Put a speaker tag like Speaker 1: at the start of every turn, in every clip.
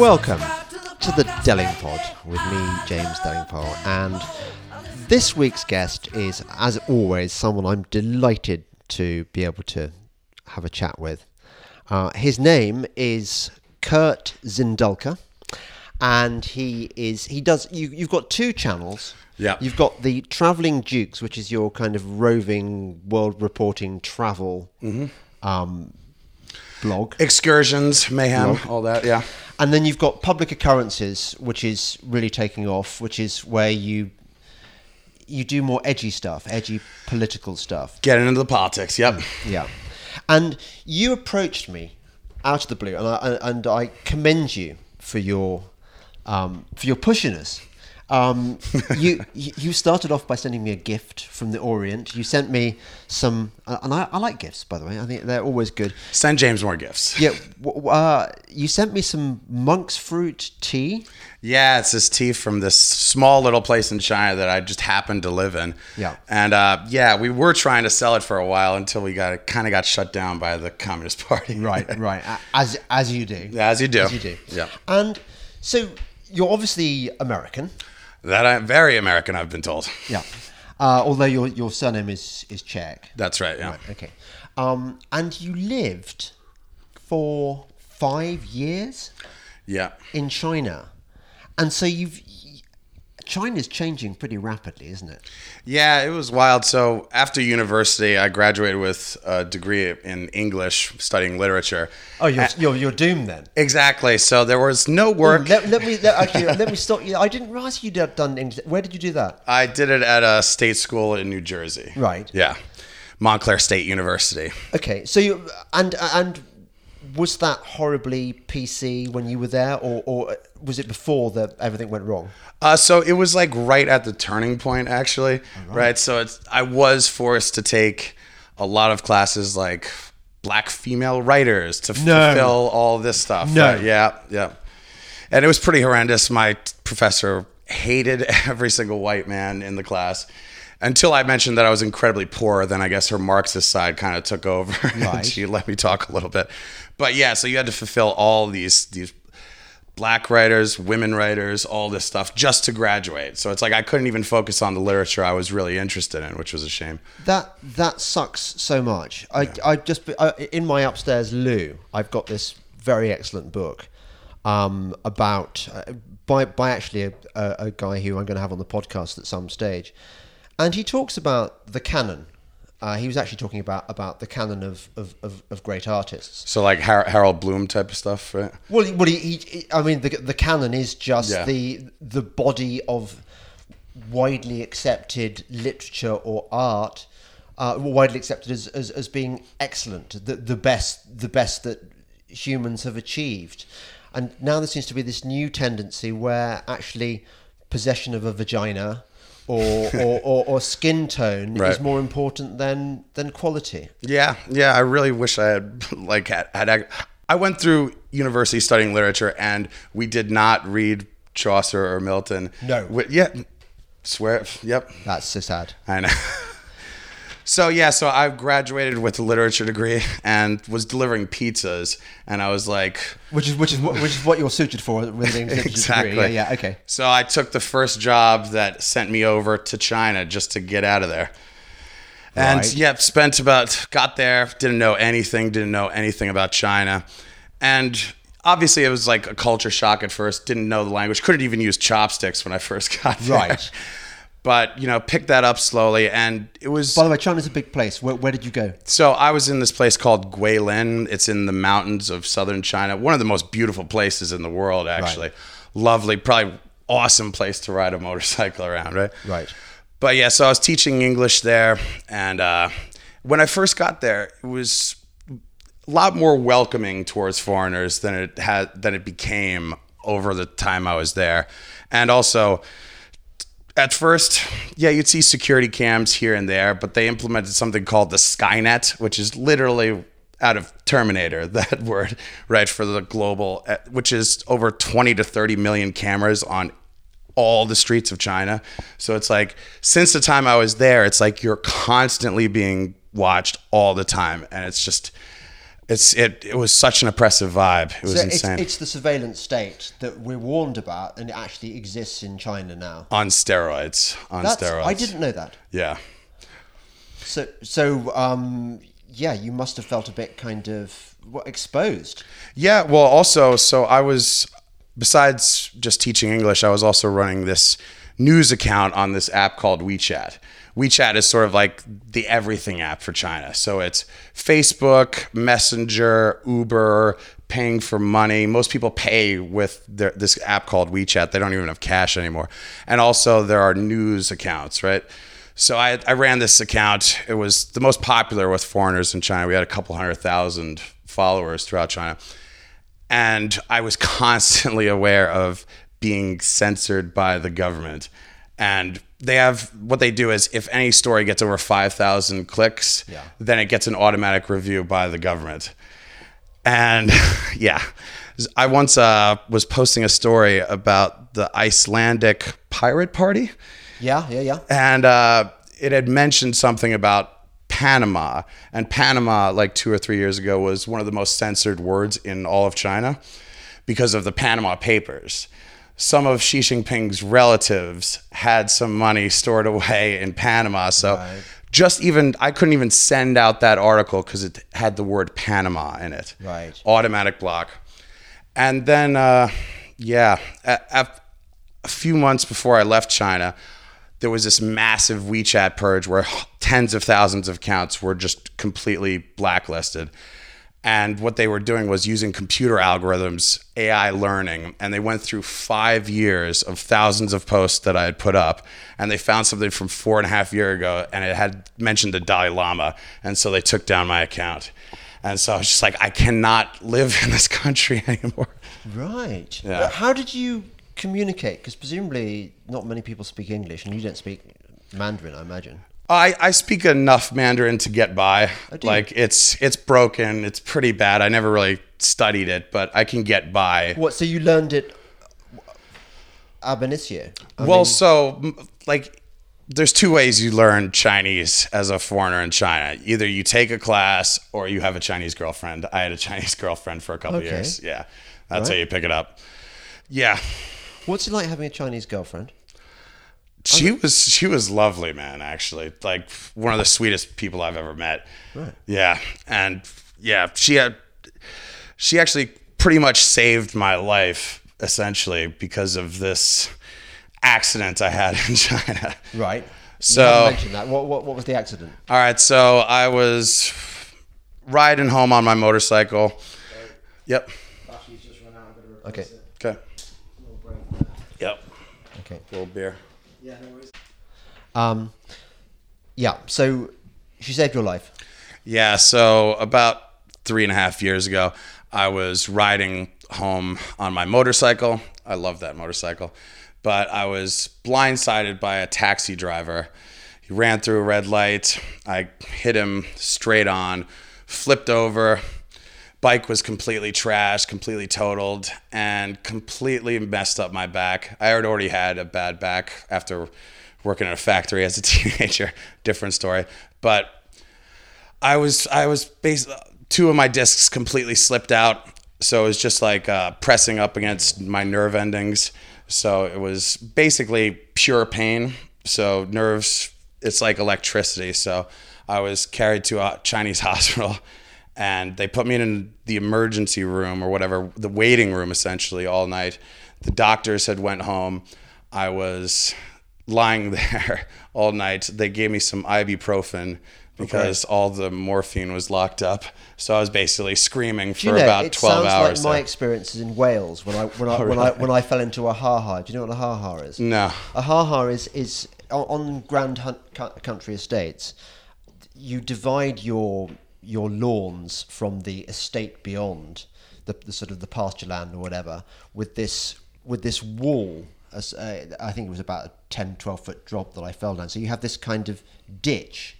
Speaker 1: Welcome to the Delingpod with me, James Delingpole, and this week's guest is, as always, someone I'm delighted to be able to have a chat with. Uh, his name is Kurt Zindulka, and he is he does you. You've got two channels.
Speaker 2: Yeah.
Speaker 1: You've got the Traveling Dukes, which is your kind of roving world reporting travel um, blog.
Speaker 2: Excursions, mayhem,
Speaker 1: Blog.
Speaker 2: all that. Yeah.
Speaker 1: And then you've got Publick Occurrences, which is really taking off, which is where you you do more edgy stuff, edgy political stuff.
Speaker 2: Getting into the politics. Yep.
Speaker 1: Yeah. And you approached me out of the blue, and I and I commend you for your um, for your pushiness. Um, you you started off by sending me a gift from the Orient. You sent me some, uh, and I, I like gifts, by the way. I think they're always good.
Speaker 2: Send James more gifts.
Speaker 1: Yeah, uh, you sent me some monk's fruit tea.
Speaker 2: Yeah, it's this tea from this small little place in China that I just happened to live in.
Speaker 1: Yeah.
Speaker 2: And uh, yeah, we were trying to sell it for a while until we got kind of got shut down by the Communist Party.
Speaker 1: Right, right. As as you do.
Speaker 2: As you do.
Speaker 1: As you do.
Speaker 2: Yeah.
Speaker 1: And so you're obviously American.
Speaker 2: That I'm very American, I've been told.
Speaker 1: Yeah. Uh, although your your surname is is Czech.
Speaker 2: That's right. Yeah.
Speaker 1: Right. Okay. Um, and you lived for five years
Speaker 2: Yeah.
Speaker 1: in China, and so you've. China's changing pretty rapidly, isn't it?
Speaker 2: Yeah, it was wild. So after university, I graduated with a degree in English, studying literature.
Speaker 1: Oh, you're you're, you're doomed then.
Speaker 2: Exactly. So there was no work.
Speaker 1: Let, let me let, actually let me stop you. I didn't realize you'd have done English. Where did you do that?
Speaker 2: I did it at a state school in New Jersey.
Speaker 1: Right.
Speaker 2: Yeah. Montclair State University.
Speaker 1: Okay, so you and and was that horribly PC when you were there, or or was it before that everything went wrong?
Speaker 2: Uh, so it was like right at the turning point, actually. Right. So it's I was forced to take a lot of classes like black female writers to
Speaker 1: No.
Speaker 2: fulfill all this stuff.
Speaker 1: No.
Speaker 2: Right, Yeah. Yeah. And it was pretty horrendous. My professor hated every single white man in the class. Until I mentioned that I was incredibly poor, then I guess her Marxist side kind of took over,
Speaker 1: Right.
Speaker 2: and she let me talk a little bit. But yeah, so you had to fulfill all these these black writers, women writers, all this stuff just to graduate. So it's like I couldn't even focus on the literature I was really interested in, which was a shame.
Speaker 1: That that sucks so much. I I just I, in my upstairs loo, I've got this very excellent book um, about uh, by by actually a, a, a guy who I'm going to have on the podcast at some stage, and he talks about the canon. Uh, he was actually talking about about the canon of, of, of, of great artists.
Speaker 2: So like Har- Harold Bloom type of stuff, right?
Speaker 1: Well, well, he, he, I mean, the the canon is just
Speaker 2: Yeah.
Speaker 1: the the body of widely accepted literature or art, uh, widely accepted as, as, as being excellent, the the best the best that humans have achieved, and now there seems to be this new tendency where actually possession of a vagina. Or, or, or, or skin tone is more important than than quality.
Speaker 2: Yeah, yeah. I really wish I had like had, had I went through university studying literature, and we did not read Chaucer or Milton.
Speaker 1: No.
Speaker 2: We- yeah, swear. Yep,
Speaker 1: That's so sad.
Speaker 2: I know. So yeah, so I graduated with a literature degree and was delivering pizzas, and I was like,
Speaker 1: Which is which is what which is what you're suited for with an
Speaker 2: exactly.
Speaker 1: degree. Yeah, yeah, okay.
Speaker 2: So I took the first job that sent me over to China just to get out of there. And
Speaker 1: Right.
Speaker 2: yeah, spent about got there, didn't know anything, didn't know anything about China. And obviously it was like a culture shock at first, didn't know the language, couldn't even use chopsticks when I first got there.
Speaker 1: Right.
Speaker 2: But, you know, picked that up slowly and it was
Speaker 1: By the way, China's a big place. Where, where did you go?
Speaker 2: so I was in this place called Guilin. It's in the mountains of southern China. One of the most beautiful places in the world, actually. right. Lovely, probably awesome place to ride a motorcycle around, right?
Speaker 1: Right.
Speaker 2: But yeah, so I was teaching English there, and uh, when I first got there, it was a lot more welcoming towards foreigners than it had than it became over the time I was there, and also at first, yeah, you'd see security cams here and there, but they implemented something called the Skynet, which is literally out of Terminator, that word, right, for the global, uh, which is over 20 to 30 million cameras on all the streets of China. So it's like, since the time I was there, it's like you're constantly being watched all the time. And it's just, It's it. It was such an oppressive vibe. It was
Speaker 1: So it's,
Speaker 2: insane.
Speaker 1: it's the surveillance state that we're warned about, and it actually exists in China now.
Speaker 2: on steroids. On
Speaker 1: That's,
Speaker 2: steroids.
Speaker 1: I didn't know that.
Speaker 2: Yeah.
Speaker 1: So, so um, yeah, you must have felt a bit kind of what, exposed.
Speaker 2: Yeah, well, also, so I was, besides just teaching English, I was also running this news account on this app called WeChat. WeChat is sort of like the everything app for China. So it's Facebook, Messenger, Uber, paying for money. Most people pay with their, this app called WeChat. They don't even have cash anymore. And also, there are news accounts, right? So I, I ran this account. It was the most popular with foreigners in China. We had a couple hundred thousand followers throughout China. And I was constantly aware of being censored by the government. And they have what they do is if any story gets over 5,000 clicks,
Speaker 1: Yeah.
Speaker 2: then it gets an automatic review by the government. And yeah, I once uh, was posting a story about the Icelandic pirate party
Speaker 1: Yeah, yeah, yeah.
Speaker 2: and uh, it had mentioned something about Panama, and Panama, like two or three years ago, was one of the most censored words in all of China because of the Panama Papers. Some of Xi Jinping's relatives had some money stored away in Panama, so
Speaker 1: Right.
Speaker 2: just even I couldn't even send out that article because it had the word Panama in it.
Speaker 1: Right.
Speaker 2: Automatic block. And then, uh, yeah, a, a, a few months before I left China, there was this massive WeChat purge where tens of thousands of accounts were just completely blacklisted. And what they were doing was using computer algorithms, AI learning, and they went through five years of thousands of posts that I had put up. And they found something from four and a half year ago, and it had mentioned the Dalai Lama. And so they took down my account. And so I was just like, I cannot live in this country anymore.
Speaker 1: Right.
Speaker 2: Yeah.
Speaker 1: But How did you communicate? Because presumably not many people speak English, and you don't speak Mandarin, I imagine.
Speaker 2: I, I speak enough Mandarin to get by.
Speaker 1: Oh,
Speaker 2: like it's it's broken. It's pretty bad. I never really studied it, but I can get by.
Speaker 1: What? So you learned it ab initio? I
Speaker 2: well,
Speaker 1: mean,
Speaker 2: so like there's two ways you learn Chinese as a foreigner in China. Either you take a class or you have a Chinese girlfriend. I had a Chinese girlfriend for a couple
Speaker 1: Okay.
Speaker 2: years. Yeah. That's how you pick it up. Yeah.
Speaker 1: what's it like having a Chinese girlfriend?
Speaker 2: She was she was lovely, man. Actually, like one of the sweetest people I've ever met.
Speaker 1: Right.
Speaker 2: Yeah, and yeah, she had she actually pretty much saved my life essentially because of this accident I had in China.
Speaker 1: Right.
Speaker 2: So-
Speaker 1: you mentioned that. What, what, what was the accident?
Speaker 2: All right, so I was riding home on my motorcycle. Yep.
Speaker 3: Just run out. I've
Speaker 1: Okay.
Speaker 3: it.
Speaker 2: Okay.
Speaker 3: Little break.
Speaker 2: Yep.
Speaker 1: Okay.
Speaker 2: little beer.
Speaker 3: Yeah, no worries.
Speaker 1: Um, yeah. So she saved your life.
Speaker 2: Yeah, so about three and a half years ago, I was riding home on my motorcycle. I love that motorcycle. But I was blindsided by a taxi driver. He ran through a red light. I hit him straight on, flipped over. Bike was completely trashed, completely totaled, and completely messed up my back. I had already had a bad back after working in a factory as a teenager. Different story. But I was I was based two of my discs completely slipped out, so it was just like uh, pressing up against my nerve endings. So it was basically pure pain. So nerves, it's like electricity. So I was carried to a Chinese hospital, and they put me in the emergency room or whatever, the waiting room essentially all night. The doctors had went home. I was lying there all night. They gave me some ibuprofen because all the morphine was locked up. So I was basically screaming for
Speaker 1: you know,
Speaker 2: about
Speaker 1: it
Speaker 2: 12
Speaker 1: sounds
Speaker 2: hours.
Speaker 1: like my
Speaker 2: there.
Speaker 1: experiences in Wales when I when I
Speaker 2: Oh,
Speaker 1: when I when I fell into a ha-ha. Do you know what a ha-ha is?
Speaker 2: no.
Speaker 1: A ha-ha is is on- on grand hunt, country estates. You divide your your lawns from the estate beyond the, the sort of the pasture land or whatever with this with this wall. As uh, I think it was about a 10, 12 foot drop that I fell down. So you have this kind of ditch,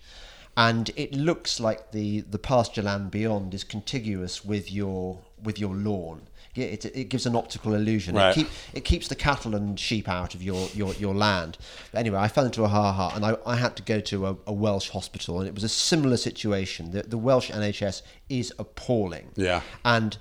Speaker 1: and it looks like the the pasture land beyond is contiguous with your with your lawn. Yeah, it, it gives an optical illusion.
Speaker 2: Right.
Speaker 1: It, keep, it keeps the cattle and sheep out of your, your, your land. But anyway, I fell into a ha ha, and I, I had to go to a, a Welsh hospital, and it was a similar situation. The, the Welsh NHS is appalling.
Speaker 2: Yeah.
Speaker 1: And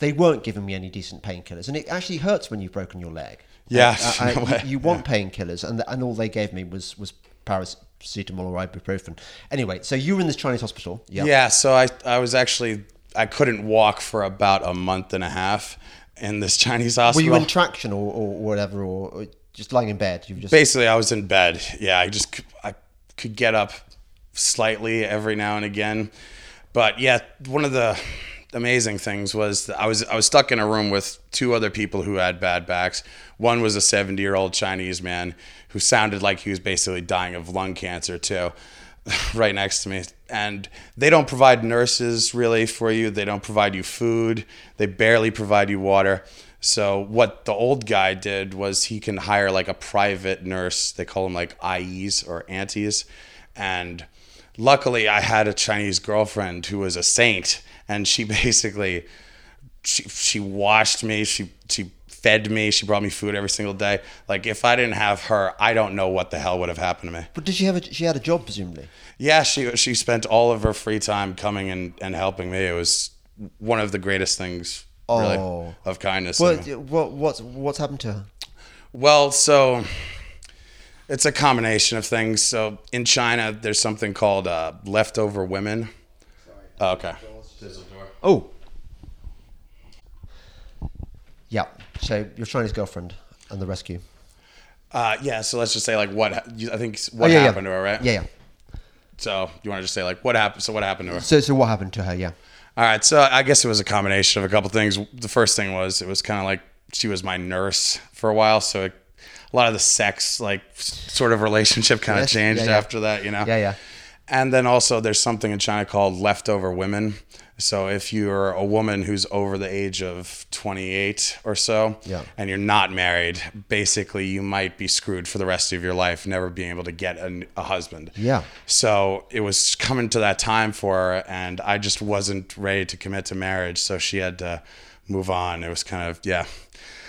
Speaker 1: they weren't giving me any decent painkillers, and it actually hurts when you've broken your leg.
Speaker 2: Yeah,
Speaker 1: I- I- you- you, want painkillers, and and all they gave me was was paracetamol or ibuprofen. Anyway, so you were in this Chinese hospital. Yeah.
Speaker 2: Yeah, so I I was actually I couldn't walk for about a month and a half in this Chinese hospital.
Speaker 1: Were you in traction or, or whatever, or, or just lying in bed? You just
Speaker 2: Basically, I was in bed. Yeah, I just I could get up slightly every now and again, but yeah, one of the amazing things was that I was I was stuck in a room with two other people who had bad backs. One was a 70 year old Chinese man who sounded like he was basically dying of lung cancer too. right next to me. And they don't provide nurses really for you. They don't provide you food. They barely provide you water. So what the old guy did was he can hire like a private nurse. They call them like ayis or aunties. And luckily i had a chinese girlfriend who was a saint. And she basically she she washed me. She she fed me she brought me food every single day like if i didn't have her i don't know what the hell would have happened to me
Speaker 1: But did she have a? She had a job, presumably.
Speaker 2: yeah, she she spent all of her free time coming and, and helping me. It was one of the greatest things, really,
Speaker 1: Oh.
Speaker 2: of kindness.
Speaker 1: What? What? What's what's happened to her?
Speaker 2: Well, so it's a combination of things. So in China, there's something called uh, leftover women. Oh, okay.
Speaker 1: Oh. Yeah. So your Chinese girlfriend and the rescue.
Speaker 2: Uh, yeah. So let's just say like what I think what
Speaker 1: oh, yeah,
Speaker 2: happened
Speaker 1: yeah.
Speaker 2: to her, right?
Speaker 1: Yeah, yeah.
Speaker 2: So you want to just say like what happened? So what happened to her?
Speaker 1: So so what happened to her? Yeah.
Speaker 2: All right, so I guess it was a combination of a couple things. The first thing was it was kind of like she was my nurse for a while, so it, a lot of the sex like sort of relationship kind of
Speaker 1: Yes,
Speaker 2: changed
Speaker 1: yeah, yeah.
Speaker 2: after that, you know.
Speaker 1: Yeah, yeah.
Speaker 2: And then also there's something in China called leftover women. So if you're a woman who's over the age of 28 or so,
Speaker 1: Yeah.
Speaker 2: and you're not married, basically you might be screwed for the rest of your life, never being able to get a, a husband.
Speaker 1: Yeah.
Speaker 2: So it was coming to that time for her, and I just wasn't ready to commit to marriage. So she had to move on. It was kind of yeah,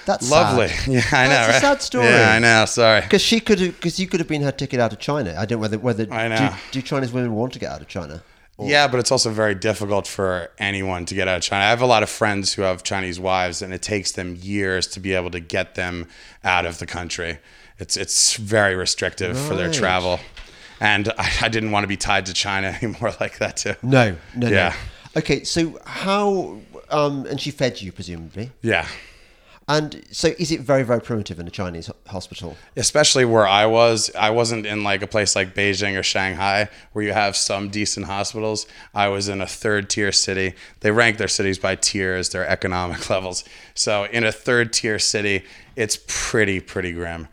Speaker 1: That's
Speaker 2: lovely.
Speaker 1: sad.
Speaker 2: Yeah, I know.
Speaker 1: That's a sad story.
Speaker 2: Yeah, I know. Sorry.
Speaker 1: Because she could, because you could have been her ticket out of China. I don't whether whether
Speaker 2: I know.
Speaker 1: Do, do Chinese women want to get out of China?
Speaker 2: Yeah, but it's also very difficult for anyone to get out of China. I have a lot of friends who have Chinese wives, and it takes them years to be able to get them out of the country. It's it's very restrictive for their travel, and I, I didn't want to be tied to China anymore like that too.
Speaker 1: No, no,
Speaker 2: Yeah.
Speaker 1: no. Okay, so how? Um, and she fed you presumably.
Speaker 2: Yeah.
Speaker 1: And so, is it very, very primitive in a Chinese hospital?
Speaker 2: especially where I was, I wasn't in like a place like Beijing or Shanghai where you have some decent hospitals. I was in a third tier city. They rank their cities by tiers, their economic levels. So in a third tier city, it's pretty pretty grim.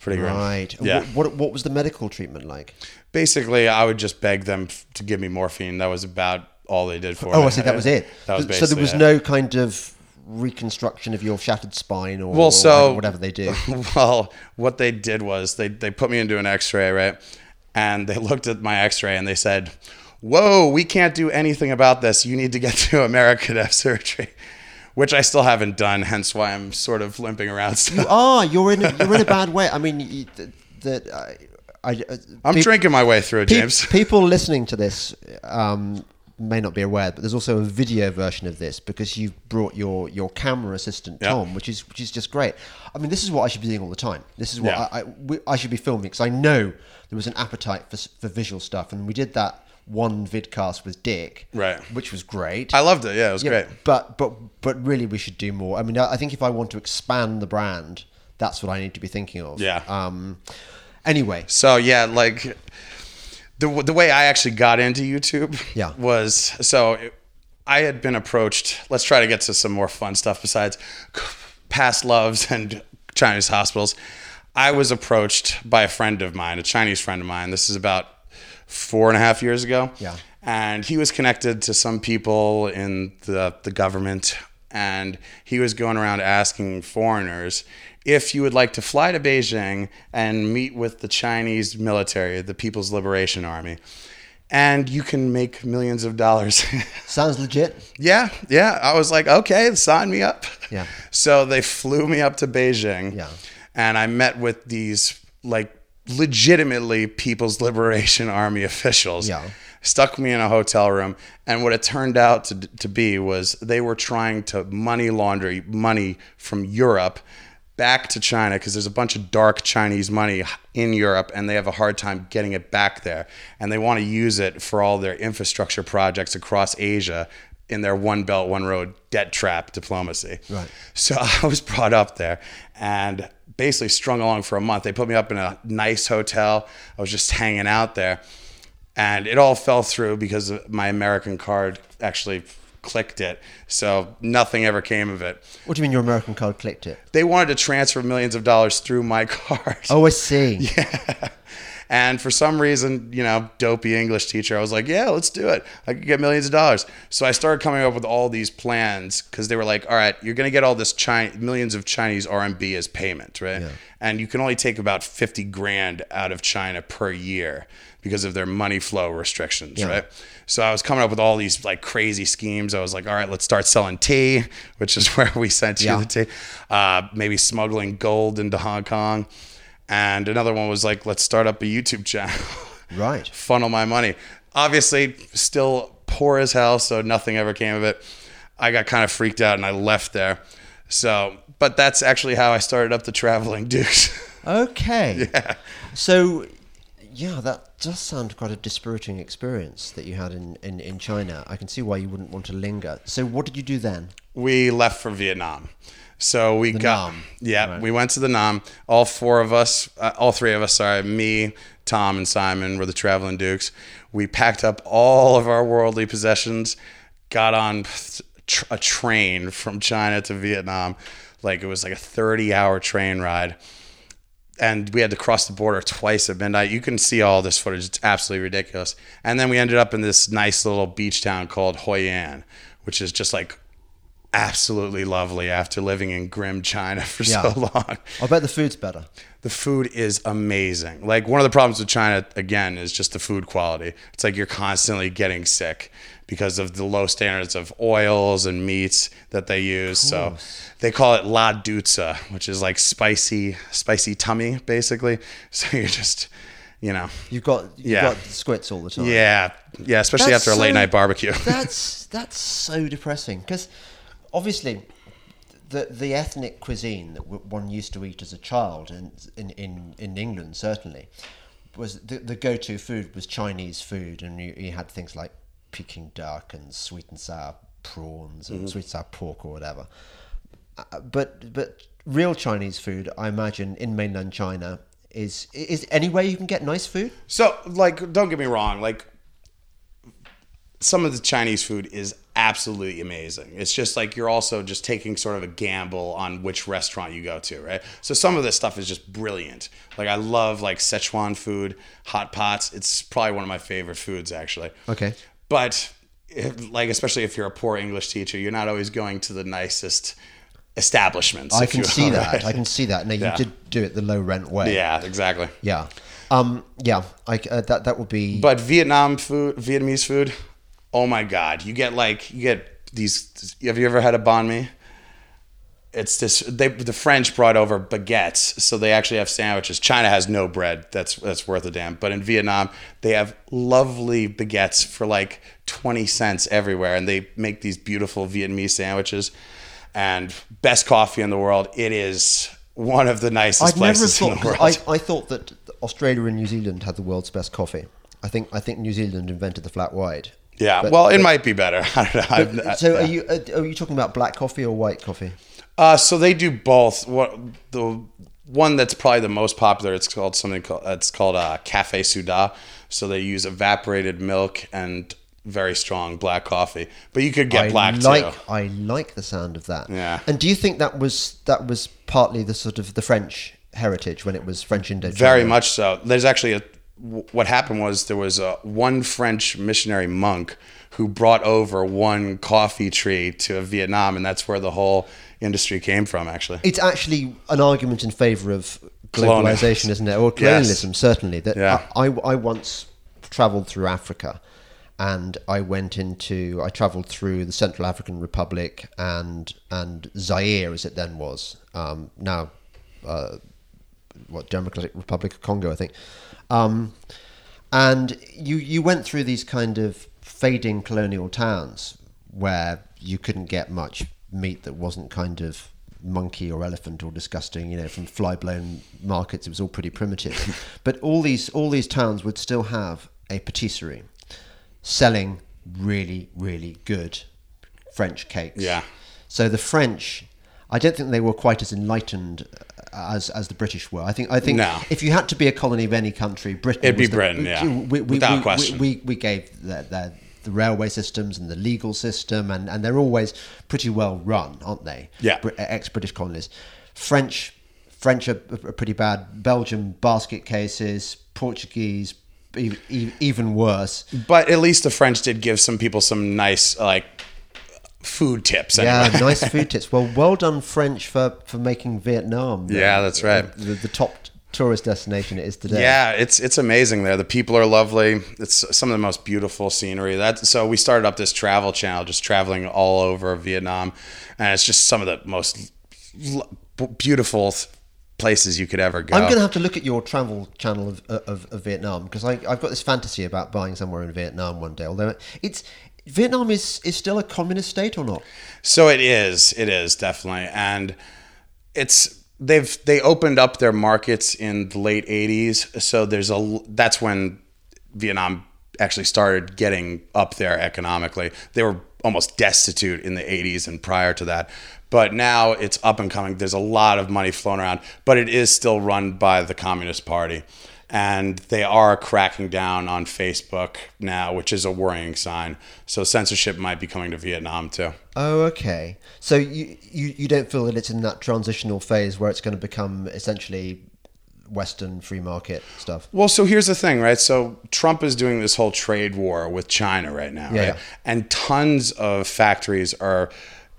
Speaker 2: Pretty grim.
Speaker 1: Right.
Speaker 2: Yeah.
Speaker 1: What, what What was the medical treatment like?
Speaker 2: Basically, I would just beg them to give me morphine. That was about all they did for me.
Speaker 1: Oh, I see. That was it.
Speaker 2: That was
Speaker 1: so there was no kind of reconstruction of your shattered spine or,
Speaker 2: Well,
Speaker 1: or
Speaker 2: so
Speaker 1: whatever they do.
Speaker 2: well, what they did was they they put me into an X-ray, right? And they looked at my X-ray and they said, "Whoa, we can't do anything about this. You need to get to America to have surgery," which I still haven't done. Hence why I'm sort of limping around. Still.
Speaker 1: Ah, you're in a, you're in a bad way. I mean, you, th- that I, I, uh,
Speaker 2: drinking my way through it, James.
Speaker 1: people listening to this um, may not be aware, but there's also a video version of this because you've brought your your camera assistant
Speaker 2: Yeah.
Speaker 1: Tom, which is which is just great. I mean, this is what I should be doing all the time. This is what
Speaker 2: Yeah.
Speaker 1: I, I, we, I should be filming because I know there was an appetite for, for visual stuff, and we did that one vidcast with Dick,
Speaker 2: Right.
Speaker 1: which was great.
Speaker 2: I loved it. Yeah, it was
Speaker 1: Yeah,
Speaker 2: great.
Speaker 1: But but but really, we should do more. I mean, I I think if I want to expand the brand, that's what I need to be thinking of.
Speaker 2: Yeah.
Speaker 1: Um. Anyway,
Speaker 2: So yeah, like the the way I actually got into YouTube
Speaker 1: Yeah.
Speaker 2: was so it- I had been approached. Let's try to get to some more fun stuff besides past loves and Chinese hospitals. I was approached by a friend of mine, a Chinese friend of mine. This is about four and a half years ago.
Speaker 1: Yeah.
Speaker 2: And he was connected to some people in the, the government, and he was going around asking foreigners if you would like to fly to Beijing and meet with the Chinese military, the People's Liberation Army. and you can make millions of dollars.
Speaker 1: Sounds legit.
Speaker 2: yeah, yeah. I was like, okay, sign me up.
Speaker 1: Yeah.
Speaker 2: So they flew me up to Beijing.
Speaker 1: Yeah.
Speaker 2: And I met with these like legitimately People's Liberation Army officials.
Speaker 1: Yeah.
Speaker 2: Stuck me in a hotel room, and what it turned out to, to be was they were trying to money launder money from Europe back to China because there's a bunch of dark Chinese money in Europe and they have a hard time getting it back there. And they want to use it for all their infrastructure projects across Asia in their one belt, one road debt trap diplomacy.
Speaker 1: Right.
Speaker 2: So I was brought up there and basically strung along for a month. They put me up in a nice hotel. I was just hanging out there. And it all fell through because my American card actually clicked it. So nothing ever came of it.
Speaker 1: What do you mean your American card clicked it?
Speaker 2: They wanted to transfer millions of dollars through my card.
Speaker 1: Oh, I see.
Speaker 2: And for some reason, you know, dopey English teacher, I was like, yeah, let's do it. I could get millions of dollars. So I started coming up with all these plans because they were like, all right, you're going to get all this China, millions of Chinese RMB as payment, right? And you can only take about 50 grand out of China per year because of their money flow restrictions, right? So I was coming up with all these like crazy schemes. I was like, all right, let's start selling tea, which is where we sent you
Speaker 1: Yeah.
Speaker 2: the tea. Uh, maybe smuggling gold into Hong Kong. And another one was like, let's start up a YouTube channel,
Speaker 1: Right.
Speaker 2: funnel my money. Obviously, still poor as hell, so nothing ever came of it. I got kind of freaked out and I left there. So, but that's actually how I started up the Traveling Dukes.
Speaker 1: Okay. Yeah. So, yeah, that does sound quite a dispiriting experience that you had in, in, in China. I can see why you wouldn't want to linger. So, what did you do then?
Speaker 2: we left for Vietnam. So we got
Speaker 1: Nam.
Speaker 2: yeah,
Speaker 1: Right.
Speaker 2: we went to the Nam. All four of us, uh, all three of us, sorry, me, Tom, and Simon were the traveling dukes. We packed up all of our worldly possessions, got on a train from China to Vietnam. Like it was like a 30-hour train ride. And we had to cross the border twice at midnight. You can see all this footage. It's absolutely ridiculous. And then we ended up in this nice little beach town called Hoi An, which is just like absolutely lovely after living in grim China for
Speaker 1: Yeah.
Speaker 2: so long.
Speaker 1: I bet the food's better.
Speaker 2: The food is amazing. Like one of the problems with China again is just the food quality. It's like you're constantly getting sick because of the low standards of oils and meats that they use. So they call it la dutza, which is like spicy spicy tummy basically. So you're just, you know,
Speaker 1: You've got you've
Speaker 2: Yeah.
Speaker 1: got squits all the time.
Speaker 2: yeah, yeah, especially
Speaker 1: That's
Speaker 2: after a late
Speaker 1: so-
Speaker 2: night barbecue.
Speaker 1: that's that's so depressing because obviously the the ethnic cuisine that one used to eat as a child in in in, in England certainly was the, the go-to food was Chinese food and you, you had things like Peking duck and sweet and sour prawns and sweet and sour pork or whatever uh, but but real Chinese food I imagine in mainland China is is any way you can get nice food
Speaker 2: So, like, don't get me wrong. Like, some of the Chinese food is absolutely amazing. It's just like you're also just taking sort of a gamble on which restaurant you go to, right? So some of this stuff is just brilliant. Like I love like Szechuan food, hot pots. It's probably one of my favorite foods actually.
Speaker 1: Okay.
Speaker 2: But if, like especially if you're a poor English teacher, you're not always going to the nicest establishments.
Speaker 1: I can see that
Speaker 2: right?
Speaker 1: I can see that now you
Speaker 2: Yeah.
Speaker 1: did do it the low rent way
Speaker 2: Yeah, exactly.
Speaker 1: Yeah. Um. Yeah. I uh, that that would be.
Speaker 2: But Vietnam food, Vietnamese food, oh my god! You get like you get these. Have you ever had a banh mi? It's this. They the French brought over baguettes, so they actually have sandwiches. China has no bread. That's that's worth a damn. But in Vietnam, they have lovely baguettes for like twenty cents everywhere, and they make these beautiful Vietnamese sandwiches. And best coffee in the world. It is one of the nicest
Speaker 1: I'd never
Speaker 2: places
Speaker 1: thought.
Speaker 2: in the world.
Speaker 1: I, I thought that Australia and New Zealand had the world's best coffee. I think I think New Zealand invented the flat white.
Speaker 2: Yeah,
Speaker 1: But-
Speaker 2: well, it might be better. I don't know. I've-
Speaker 1: So
Speaker 2: yeah.
Speaker 1: are you uh, are you talking about black coffee or white coffee?
Speaker 2: Uh, so they do both. What the one that's probably the most popular? It's called something called it's called uh, Cafe Suda. So they use evaporated milk and very strong black coffee. But you could get
Speaker 1: I
Speaker 2: black
Speaker 1: like
Speaker 2: too.
Speaker 1: I like the sound of that.
Speaker 2: Yeah.
Speaker 1: And do you think that was that was partly the sort of the French heritage when it was French Indochina?
Speaker 2: Very much so. There's actually a. What happened was there was a one French missionary monk who brought over one coffee tree to Vietnam, and that's where the whole industry came from. Actually,
Speaker 1: It's actually an argument in favour of globalization, isn't it, or colonialism? Certainly. That
Speaker 2: Yeah.
Speaker 1: I, I, I once traveled through Africa, and I went into I traveled through the Central African Republic and and Zaire as it then was um, now uh, what Democratic Republic of Congo I think, um, and you you went through these kind of fading colonial towns where you couldn't get much meat that wasn't kind of monkey or elephant or disgusting you know from fly blown markets. It was all pretty primitive. But all these all these towns would still have a patisserie selling really really good french cakes.
Speaker 2: Yeah.
Speaker 1: so the french i don't think they were quite as enlightened as as the british were i think i think
Speaker 2: No.
Speaker 1: if you had to be a colony of any country britain
Speaker 2: It'd be
Speaker 1: the-
Speaker 2: Britain, yeah.
Speaker 1: we, we,
Speaker 2: Without
Speaker 1: we,
Speaker 2: question.
Speaker 1: we, we, gave the, the, the railway systems and the legal system, and, and they're always pretty well run, aren't they?
Speaker 2: Yeah.
Speaker 1: Ex British colonies. French, French are, are pretty bad. Belgium, basket cases. Portuguese, even worse.
Speaker 2: But at least the French did give some people some nice like food tips.
Speaker 1: Yeah, nice food tips. Well, well done, French, for, for making Vietnam.
Speaker 2: Yeah, that's right.
Speaker 1: The, the top tourist destination it is today.
Speaker 2: Yeah, it's it's amazing there. The people are lovely. It's some of the most beautiful scenery. That so we started up this travel channel, just traveling all over Vietnam, and it's just some of the most beautiful th- places you could ever go.
Speaker 1: I'm going to have to look at your travel channel of, of, of Vietnam because I've got this fantasy about buying somewhere in Vietnam one day. Although it's Vietnam is, is still a communist state or not?
Speaker 2: So it is. It is definitely, and it's they've they opened up their markets in the late '80s. So there's a that's when Vietnam actually started getting up there economically. They were almost destitute in the '80s and prior to that. But now it's up and coming. There's a lot of money flowing around, but it is still run by the Communist Party. And they are cracking down on Facebook now, which is a worrying sign. So censorship might be coming to Vietnam too.
Speaker 1: Oh, okay. So you, you, you don't feel that it's in that transitional phase where it's going to become essentially Western free market stuff?
Speaker 2: Well, so here's the thing, right? So Trump is doing this whole trade war with China right now,
Speaker 1: Yeah,
Speaker 2: right?
Speaker 1: yeah.
Speaker 2: And tons of factories are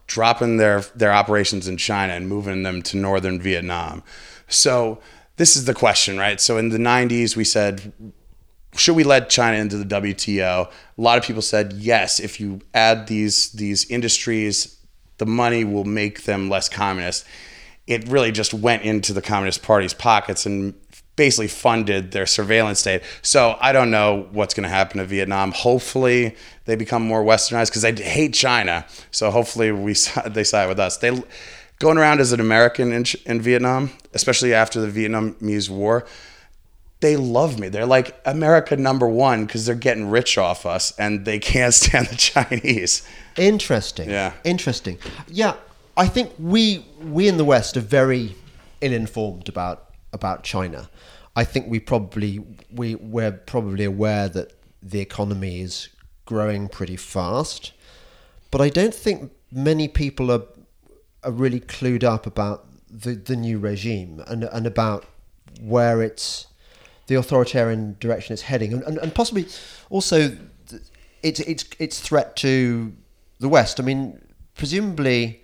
Speaker 2: dropping their their operations in China and moving them to northern Vietnam. So this is the question, right? So in the 90s we said should we let China into the WTO? A lot of people said yes. If you add these these industries, the money will make them less communist. It really just went into the Communist Party's pockets and basically funded their surveillance state. So I don't know what's going to happen to Vietnam. Hopefully they become more westernized because I hate China. So hopefully we they side with us. They going around as an American in, in Vietnam, especially after the Vietnamese War they love me. They're like America number one because they're getting rich off us and they can't stand the Chinese.
Speaker 1: Interesting.
Speaker 2: Yeah.
Speaker 1: Interesting. Yeah, I think we we in the West are very ill-informed about about China. I think we probably we we're probably aware that the economy is growing pretty fast, but I don't think many people are are really clued up about the the new regime and and about where it's the authoritarian direction it's heading, and, and, and possibly also its its its threat to the West. I mean, presumably,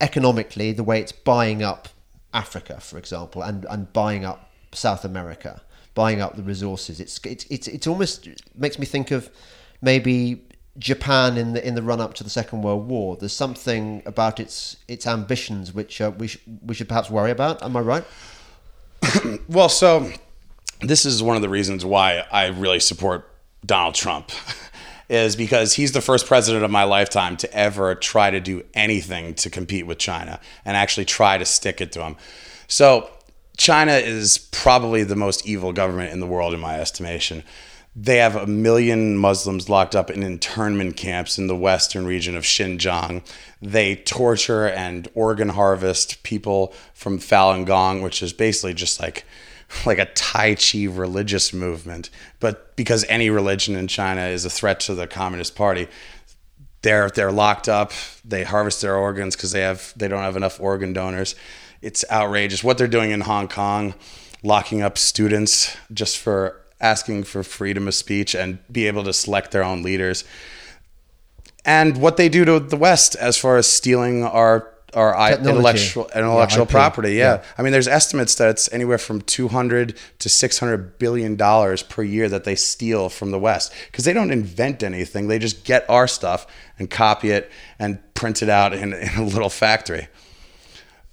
Speaker 1: economically, the way it's buying up Africa, for example, and, and buying up South America, buying up the resources. It's it's it's it's almost makes me think of maybe Japan in the in the run up to the Second World War. There's something about its its ambitions which uh, we sh- we should perhaps worry about. Am I right?
Speaker 2: Well, so this is one of the reasons why I really support Donald Trump. Is because he's the first president of my lifetime to ever try to do anything to compete with China and actually try to stick it to him. So, China is probably the most evil government in the world, in my estimation. They have a million Muslims locked up in internment camps in the western region of Xinjiang. They torture and organ harvest people from Falun Gong, which is basically just like like a Tai Chi religious movement. But because any religion in China is a threat to the Communist Party, they're they're locked up. They harvest their organs because they have they don't have enough organ donors. It's outrageous what they're doing in Hong Kong, locking up students just for asking for freedom of speech and be able to select their own leaders. And what they do to the West as far as stealing our our
Speaker 1: Technology.
Speaker 2: intellectual intellectual
Speaker 1: IP.
Speaker 2: property. Yeah.
Speaker 1: Yeah.
Speaker 2: I mean, there's estimates that it's anywhere from 200 to 600 billion dollars per year that they steal from the West because they don't invent anything. They just get our stuff and copy it and print it out in, in a little factory.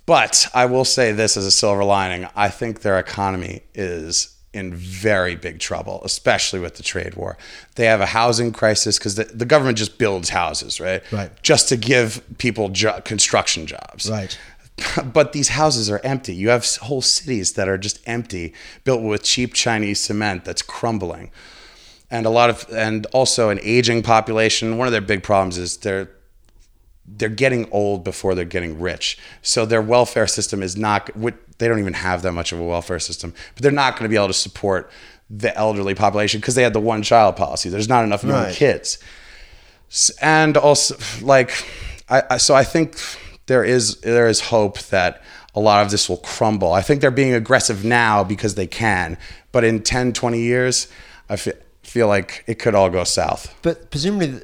Speaker 2: But I will say this as a silver lining: I think their economy is in very big trouble, especially with the trade war. They have a housing crisis because the, the government just builds houses, right?
Speaker 1: Right.
Speaker 2: Just to give people jo- construction jobs.
Speaker 1: Right.
Speaker 2: But these houses are empty. You have whole cities that are just empty, built with cheap Chinese cement that's crumbling. And a lot of, and also an aging population. One of their big problems is they're they're getting old before they're getting rich. So their welfare system is not. They don't even have that much of a welfare system, but they're not going to be able to support the elderly population because they had the one child policy. There's not enough young
Speaker 1: Right.
Speaker 2: kids, and also like, I, I so I think there is there is hope that a lot of this will crumble. I think they're being aggressive now because they can, but in 10, 20 years, I fe- feel like it could all go south.
Speaker 1: But presumably,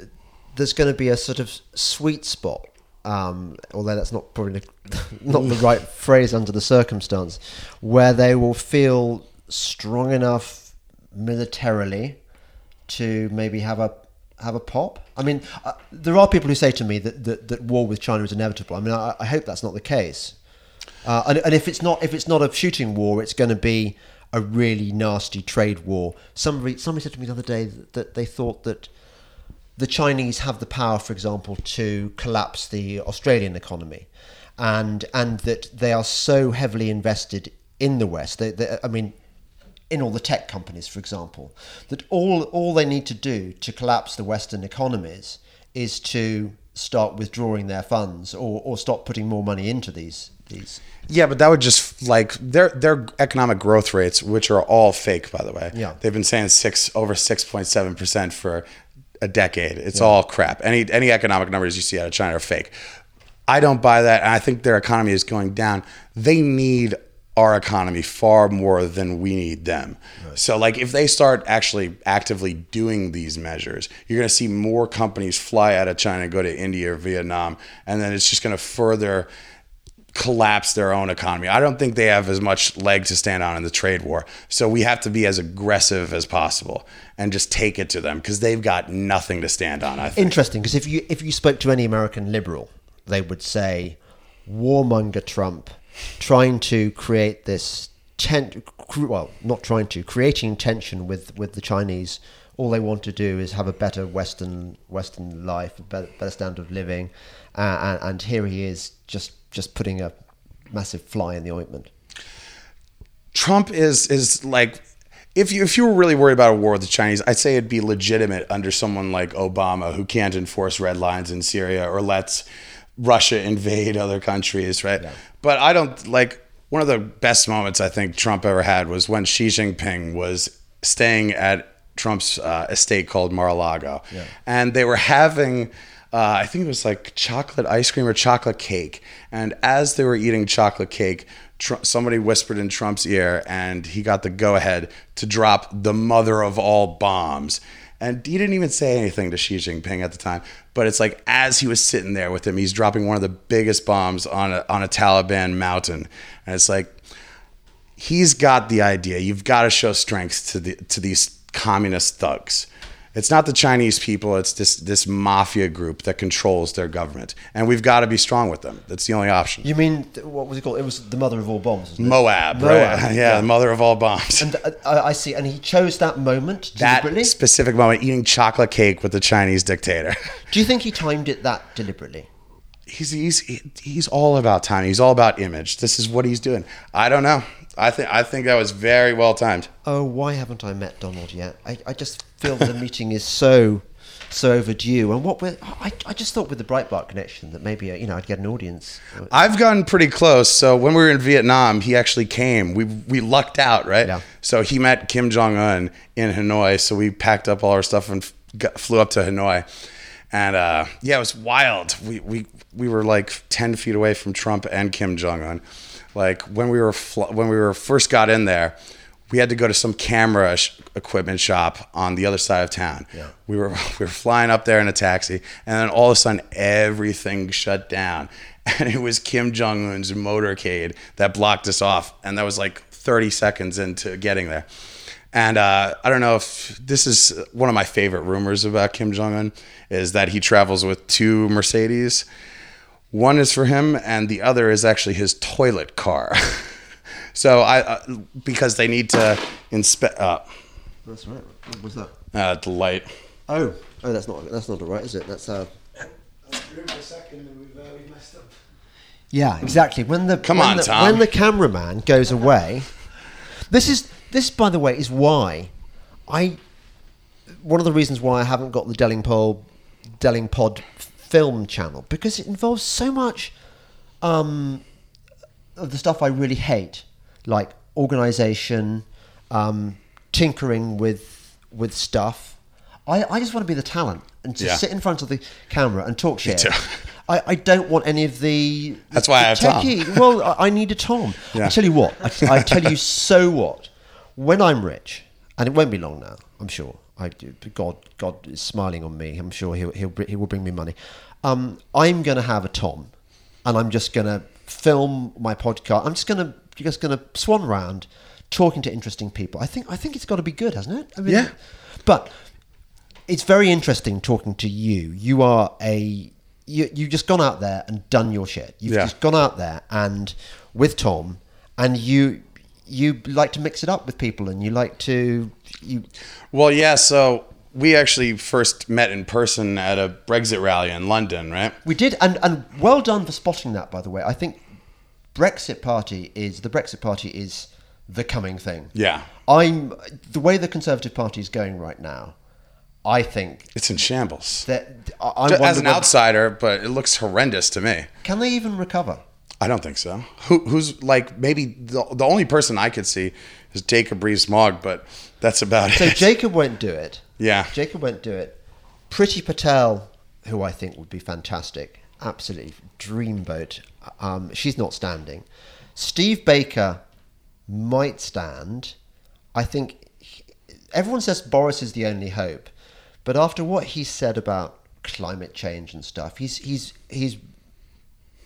Speaker 1: there's going to be a sort of sweet spot. Um, although that's not probably not the right phrase under the circumstance, where they will feel strong enough militarily to maybe have a have a pop. I mean, uh, there are people who say to me that, that, that war with China is inevitable. I mean, I, I hope that's not the case. Uh, and, and if it's not if it's not a shooting war, it's going to be a really nasty trade war. Somebody somebody said to me the other day that, that they thought that the Chinese have the power, for example, to collapse the Australian economy, and and that they are so heavily invested in the West. They, they, I mean, in all the tech companies, for example, that all all they need to do to collapse the Western economies is to start withdrawing their funds or, or stop putting more money into these these.
Speaker 2: Yeah, but that would just like their their economic growth rates, which are all fake, by the way.
Speaker 1: Yeah.
Speaker 2: they've been saying six over six point seven percent for a decade. It's all crap. Any any economic numbers you see out of China are fake. I don't buy that, and I think their economy is going down. They need our economy far more than we need them. So, like, if they start actually actively doing these measures, you're going to see more companies fly out of China go to India or Vietnam, and then it's just going to further collapse their own economy. I don't think they have as much leg to stand on in the trade war. So we have to be as aggressive as possible and just take it to them because they've got nothing to stand on. I think.
Speaker 1: Interesting, because if you if you spoke to any American liberal, they would say warmonger Trump trying to create this ten well, not trying to creating tension with with the Chinese. All they want to do is have a better Western Western life, a better, better standard of living, uh, and, and here he is just just putting a massive fly in the ointment.
Speaker 2: Trump is is like if you if you were really worried about a war with the Chinese, I'd say it'd be legitimate under someone like Obama who can't enforce red lines in Syria or lets Russia invade other countries, right? But I don't like one of the best moments I think Trump ever had was when Xi Jinping was staying at Trump's uh, estate called Mar-a-Lago, and they were having. Uh, I think it was like chocolate ice cream or chocolate cake. And as they were eating chocolate cake, Tr- somebody whispered in Trump's ear, and he got the go ahead to drop the mother of all bombs. And he didn't even say anything to Xi Jinping at the time. But it's like as he was sitting there with him, he's dropping one of the biggest bombs on a, on a Taliban mountain. And it's like, he's got the idea. You've got to show strength to the to these communist thugs. It's not the Chinese people. It's this this mafia group that controls their government, and we've got to be strong with them. That's the only option.
Speaker 1: You mean what was it called? It was the mother of all bombs. Wasn't it?
Speaker 2: Moab,
Speaker 1: Moab,
Speaker 2: right? Yeah,
Speaker 1: yeah.
Speaker 2: the mother of all bombs.
Speaker 1: And uh, I, I see, and he chose that moment
Speaker 2: that specific moment, eating chocolate cake with the Chinese dictator.
Speaker 1: Do you think he timed it that deliberately?
Speaker 2: he's he's he's all about time. He's all about image. This is what he's doing. I don't know. I think I think that was very well timed.
Speaker 1: Oh, why haven't I met Donald yet? I, I just feel the meeting is so so overdue. And what with I, I just thought with the Breitbart connection that maybe uh, you know I'd get an audience.
Speaker 2: I've gotten pretty close. So when we were in Vietnam, he actually came. We we lucked out, right?
Speaker 1: Yeah.
Speaker 2: So he met Kim Jong Un in Hanoi. So we packed up all our stuff and f- got, flew up to Hanoi. And uh, yeah, it was wild. We we we were like ten feet away from Trump and Kim Jong Un. Like when we were fl- when we were first got in there, we had to go to some camera sh- equipment shop on the other side of town.
Speaker 1: Yeah.
Speaker 2: We were we were flying up there in a taxi, and then all of a sudden everything shut down, and it was Kim Jong Un's motorcade that blocked us off, and that was like 30 seconds into getting there. And uh, I don't know if this is one of my favorite rumors about Kim Jong Un is that he travels with two Mercedes. One is for him, and the other is actually his toilet car. so I, uh, because they need to inspect. Uh,
Speaker 1: That's right. What was that?
Speaker 2: uh, the light.
Speaker 1: Oh, oh, that's not that's not all right, is it? That's uh.
Speaker 3: Room for a second and we've, uh, messed up.
Speaker 1: Yeah, exactly. When the
Speaker 2: Come
Speaker 1: when
Speaker 2: on,
Speaker 1: the,
Speaker 2: Tom.
Speaker 1: when the cameraman goes away, this is this by the way is why I one of the reasons why I haven't got the Delingpod Delingpod film channel because it involves so much um, of the stuff I really hate, like organization, um, tinkering with with stuff. I, I just want to be the talent and just
Speaker 2: Yeah.
Speaker 1: sit in front of the camera and talk shit. I, I don't want any of the.
Speaker 2: That's why I have
Speaker 1: the
Speaker 2: Tom.
Speaker 1: Well, I, I need a Tom.
Speaker 2: Yeah.
Speaker 1: I tell you what. I, I tell you so what. When I'm rich, and it won't be long now, I'm sure. I God, God is smiling on me. I'm sure he'll, he'll he will bring me money. Um, I'm going to have a Tom, and I'm just going to film my podcast. I'm just going to just going to swan around, talking to interesting people. I think I think it's got to be good, hasn't it? I mean,
Speaker 2: Yeah.
Speaker 1: But it's very interesting talking to you. You are a you you've just gone out there and done your shit. You've
Speaker 2: Yeah.
Speaker 1: just gone out there and with Tom, and you you like to mix it up with people, and you like to you.
Speaker 2: Well, yeah. So we actually first met in person at a Brexit rally in London, right?
Speaker 1: We did, and and well done for spotting that. By the way, I think Brexit Party is the Brexit Party is the coming thing.
Speaker 2: Yeah.
Speaker 1: I'm the way the Conservative Party is going right now. I think
Speaker 2: It's in shambles.
Speaker 1: that I, I
Speaker 2: As an outsider, but it looks horrendous to me.
Speaker 1: can they even recover?
Speaker 2: I don't think so. Who, who's like maybe the, the only person I could see is Jacob Rees-Mogg, but that's about
Speaker 1: So
Speaker 2: it.
Speaker 1: So Jacob won't do it.
Speaker 2: Yeah.
Speaker 1: Jacob won't do it. Priti Patel, who I think would be fantastic, absolutely dreamboat. Um, she's not standing. Steve Baker might stand. I think he- everyone says Boris is the only hope, but after what he said about climate change and stuff, he's he's he's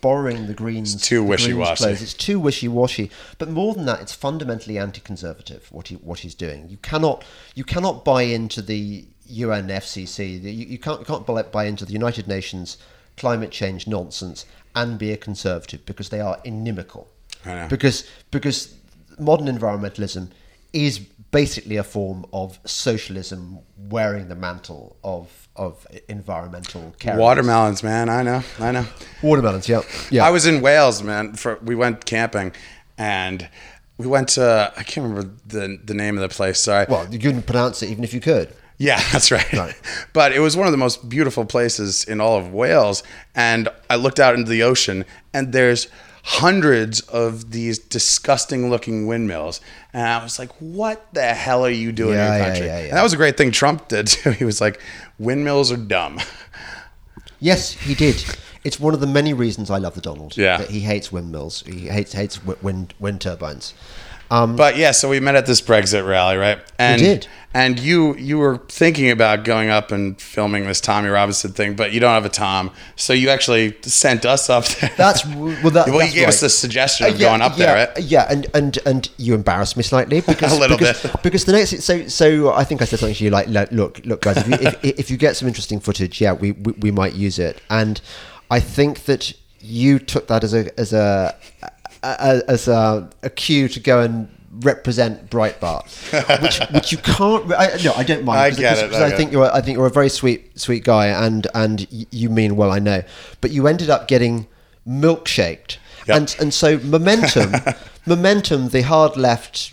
Speaker 1: borrowing the Greens.
Speaker 2: It's too wishy-washy.
Speaker 1: clothes. It's too wishy-washy. But more than that, it's fundamentally anti-conservative. What he what he's doing. You cannot you cannot buy into the UNFCCC. You, you can't you can't buy, buy into the United Nations climate change nonsense and be a conservative because they are inimical.
Speaker 2: I know.
Speaker 1: Because because modern environmentalism is basically a form of socialism wearing the mantle of of environmental care.
Speaker 2: Watermelons, man. I know. I know.
Speaker 1: Watermelons, yeah, yeah.
Speaker 2: I was in Wales, man. For we went camping, and we went to I can't remember the the name of the place. Sorry.
Speaker 1: Well, you couldn't pronounce it even if you could.
Speaker 2: Yeah, that's right.
Speaker 1: Right.
Speaker 2: But it was one of the most beautiful places in all of Wales. And I looked out into the ocean, and there's hundreds of these disgusting looking windmills. And I was like, what the hell are you doing
Speaker 1: Yeah,
Speaker 2: in your country?
Speaker 1: yeah, yeah.
Speaker 2: And that was a great thing Trump did too. He was like, windmills are dumb.
Speaker 1: Yes, he did. It's one of the many reasons I love the Donald.
Speaker 2: Yeah.
Speaker 1: that he hates windmills. He hates hates wi- wind wind turbines. Um,
Speaker 2: But yeah, so we met at this Brexit rally, right? And
Speaker 1: did.
Speaker 2: And you you were thinking about going up and filming this Tommy Robinson thing, but you don't have a Tom, so you actually sent us up there.
Speaker 1: That's well. That,
Speaker 2: well, you gave us the suggestion of
Speaker 1: Uh, yeah,
Speaker 2: going up
Speaker 1: yeah,
Speaker 2: there, right?
Speaker 1: Yeah, and and and you embarrassed me slightly because
Speaker 2: A little
Speaker 1: because,
Speaker 2: bit.
Speaker 1: because the next so so I think I said something to you like "Look, look guys if you, if, if you get some interesting footage yeah we, we we might use it and I think that you took that as a as a as a, a cue to go and represent Breitbart which which you can't I, no I don't mind
Speaker 2: I
Speaker 1: because-
Speaker 2: get it, I
Speaker 1: I think
Speaker 2: it.
Speaker 1: you're I think you're a very sweet sweet guy and and you mean well I know but you ended up getting milkshaked
Speaker 2: Yep.
Speaker 1: and and so momentum momentum the hard left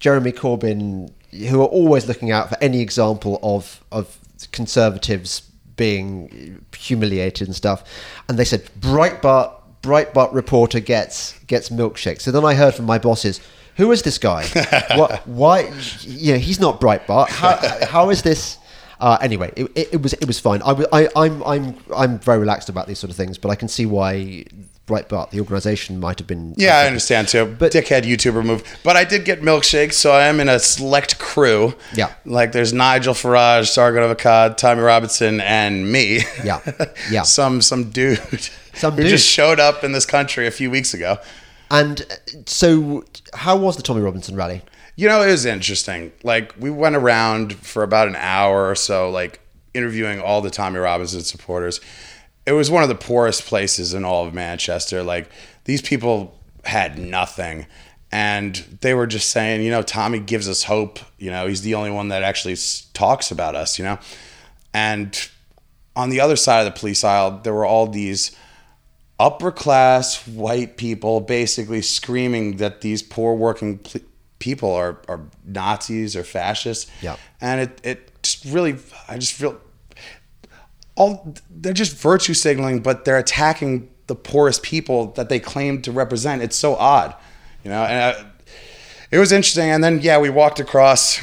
Speaker 1: Jeremy Corbyn who are always looking out for any example of of conservatives being humiliated and stuff and they said Breitbart Breitbart reporter gets gets milkshake so then I heard from my bosses who is this guy what why you know he's not Breitbart how, how is this uh, anyway, it, it, it was it was fine. I, I, I'm I'm I'm very relaxed about these sort of things, but I can see why Breitbart, the organisation, might have been.
Speaker 2: Yeah, I understand too.
Speaker 1: But-
Speaker 2: dickhead YouTuber move. But I did get milkshakes, so I am in a select crew.
Speaker 1: Yeah.
Speaker 2: Like there's Nigel Farage, Sargon of Akkad, Tommy Robinson, and me.
Speaker 1: Yeah. Yeah.
Speaker 2: some some dude.
Speaker 1: Some
Speaker 2: who
Speaker 1: do.
Speaker 2: just showed up in this country a few weeks ago.
Speaker 1: And uh, so, how was the Tommy Robinson rally?
Speaker 2: You know, it was interesting. Like we went around for about an hour or so, like interviewing all the Tommy Robinson supporters. It was one of the poorest places in all of Manchester. Like these people had nothing. And they were just saying, you know, Tommy gives us hope. You know, he's the only one that actually talks about us, you know? And on the other side of the police aisle, there were all these upper class white people basically screaming that these poor working pl- people are, are Nazis or fascists.
Speaker 1: Yeah.
Speaker 2: And it, it just really, I just feel all, they're just virtue signaling, but they're attacking the poorest people that they claim to represent. It's so odd, you know, and I, it was interesting. And then, yeah, we walked across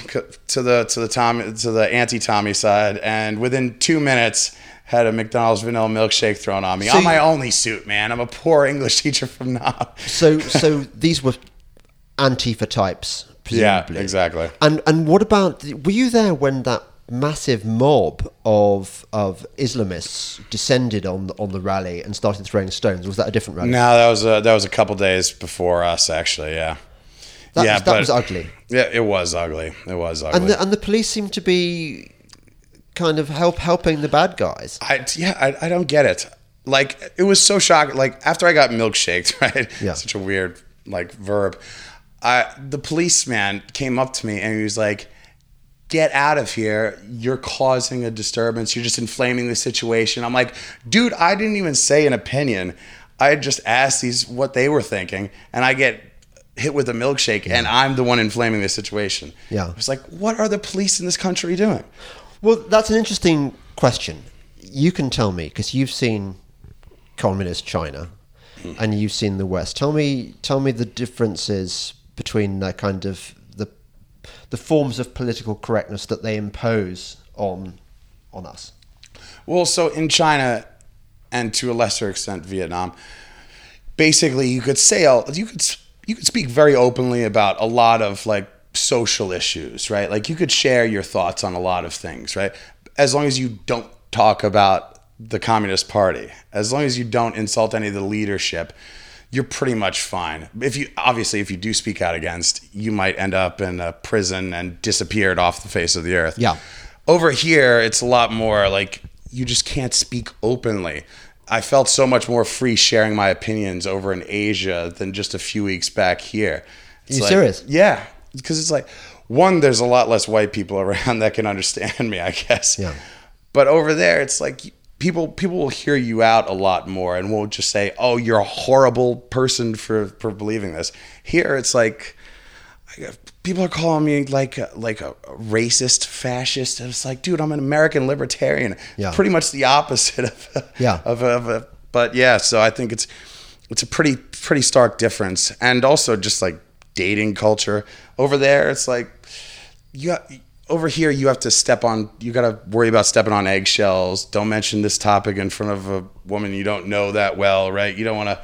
Speaker 2: to the, to the Tommy, to the anti Tommy side. And within two minutes, had a McDonald's vanilla milkshake thrown on me.
Speaker 1: So
Speaker 2: on my only suit, man. I'm a poor English teacher from Knob.
Speaker 1: So, so these were Antifa types,
Speaker 2: Yeah,
Speaker 1: presumably.
Speaker 2: exactly.
Speaker 1: And and what about? Were you there when that massive mob of of Islamists descended on on the rally and started throwing stones? Was that a different rally?
Speaker 2: No, that was a, that was a couple days before us, actually. Yeah.
Speaker 1: That
Speaker 2: yeah,
Speaker 1: was- that was ugly.
Speaker 2: Yeah, it was ugly. It was ugly.
Speaker 1: And the, and the police seemed to be kind of help helping the bad guys.
Speaker 2: I, yeah, I, I don't get it. Like it was so shocking. Like after I got milkshaked, right?
Speaker 1: Yeah.
Speaker 2: Such a weird like verb. I the policeman came up to me and he was like, "Get out of here! You're causing a disturbance. You're just inflaming the situation." I'm like, "Dude, I didn't even say an opinion. I just asked these what they were thinking, and I get." Hit with a milkshake, and I'm the one inflaming the situation.
Speaker 1: Yeah.
Speaker 2: it's like, what are the police in this country doing?
Speaker 1: Well, that's an interesting question. You can tell me because you've seen communist China and you've seen the West. Tell me, tell me the differences between the kind of the the forms of political correctness that they impose on on us.
Speaker 2: Well, so in China, and to a lesser extent Vietnam, basically you could say you could you could speak very openly about a lot of like social issues, right? Like you could share your thoughts on a lot of things, right? As long as you don't talk about the Communist Party, as long as you don't insult any of the leadership, you're pretty much fine. If you obviously if you do speak out against, you might end up in a prison and disappeared off the face of the earth.
Speaker 1: Yeah.
Speaker 2: Over here, it's a lot more like you just can't speak openly. I felt so much more free sharing my opinions over in Asia than just a few weeks back here. It's
Speaker 1: You
Speaker 2: like-
Speaker 1: serious?
Speaker 2: Yeah, because it's like one, there's a lot less white people around that can understand me, I guess.
Speaker 1: Yeah.
Speaker 2: But over there, it's like people people will hear you out a lot more and won't just say, "Oh, you're a horrible person for for believing this." Here, it's like people are calling me like a, like a racist, fascist. And it's like, dude, I'm an American libertarian.
Speaker 1: Yeah.
Speaker 2: Pretty much the opposite of
Speaker 1: Yeah.
Speaker 2: of, of, of but yeah. So I think it's it's a pretty pretty stark difference, and also just like dating culture over there. It's like you got, over here you have to step on you got to worry about stepping on eggshells don't mention this topic in front of a woman you don't know that well right you don't want to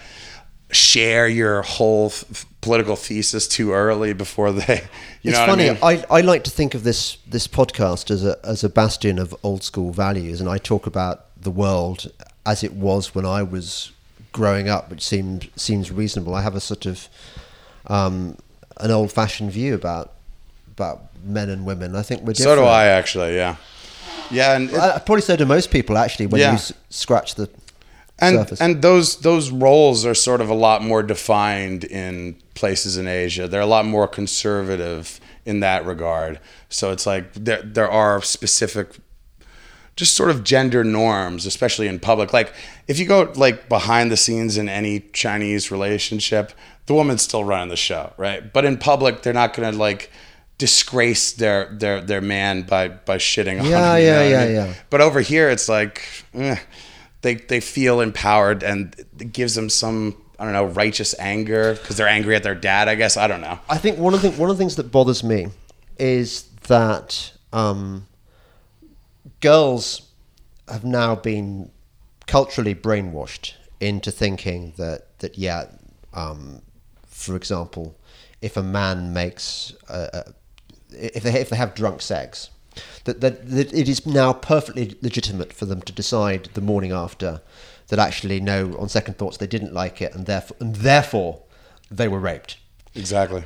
Speaker 2: share your whole th- political thesis too early before they you
Speaker 1: it's
Speaker 2: know
Speaker 1: funny.
Speaker 2: what I mean?
Speaker 1: I, I like to think of this this podcast as a as a bastion of old school values, and I talk about the world as it was when I was growing up, which seems seems reasonable. I have a sort of um, an old fashioned view about about men and women. I think we're
Speaker 2: so do i actually yeah yeah and it-
Speaker 1: Uh, probably so do most people actually when
Speaker 2: Yeah.
Speaker 1: you s- scratch the
Speaker 2: and
Speaker 1: surface.
Speaker 2: and those those roles are sort of a lot more defined in places in Asia. They're a lot more conservative in that regard. So it's like there there are specific just sort of gender norms, especially in public. Like if you go like behind the scenes in any Chinese relationship, the woman's still running the show, right? But in public, they're not going to like disgrace their their their man by by shitting on
Speaker 1: Yeah,
Speaker 2: him. you
Speaker 1: yeah,
Speaker 2: I
Speaker 1: yeah,
Speaker 2: mean?
Speaker 1: yeah.
Speaker 2: But over here, it's like eh, they they feel empowered, and it gives them some I don't know righteous anger because they're angry at their dad. I guess I don't know.
Speaker 1: I think one of the one of the things that bothers me is that um, girls have now been culturally brainwashed into thinking that that yeah, um, for example, if a man makes a, a, if they if they have drunk sex, that, that that it is now perfectly legitimate for them to decide the morning after that actually no, on second thoughts, they didn't like it, and therefore, and therefore, they were raped.
Speaker 2: Exactly.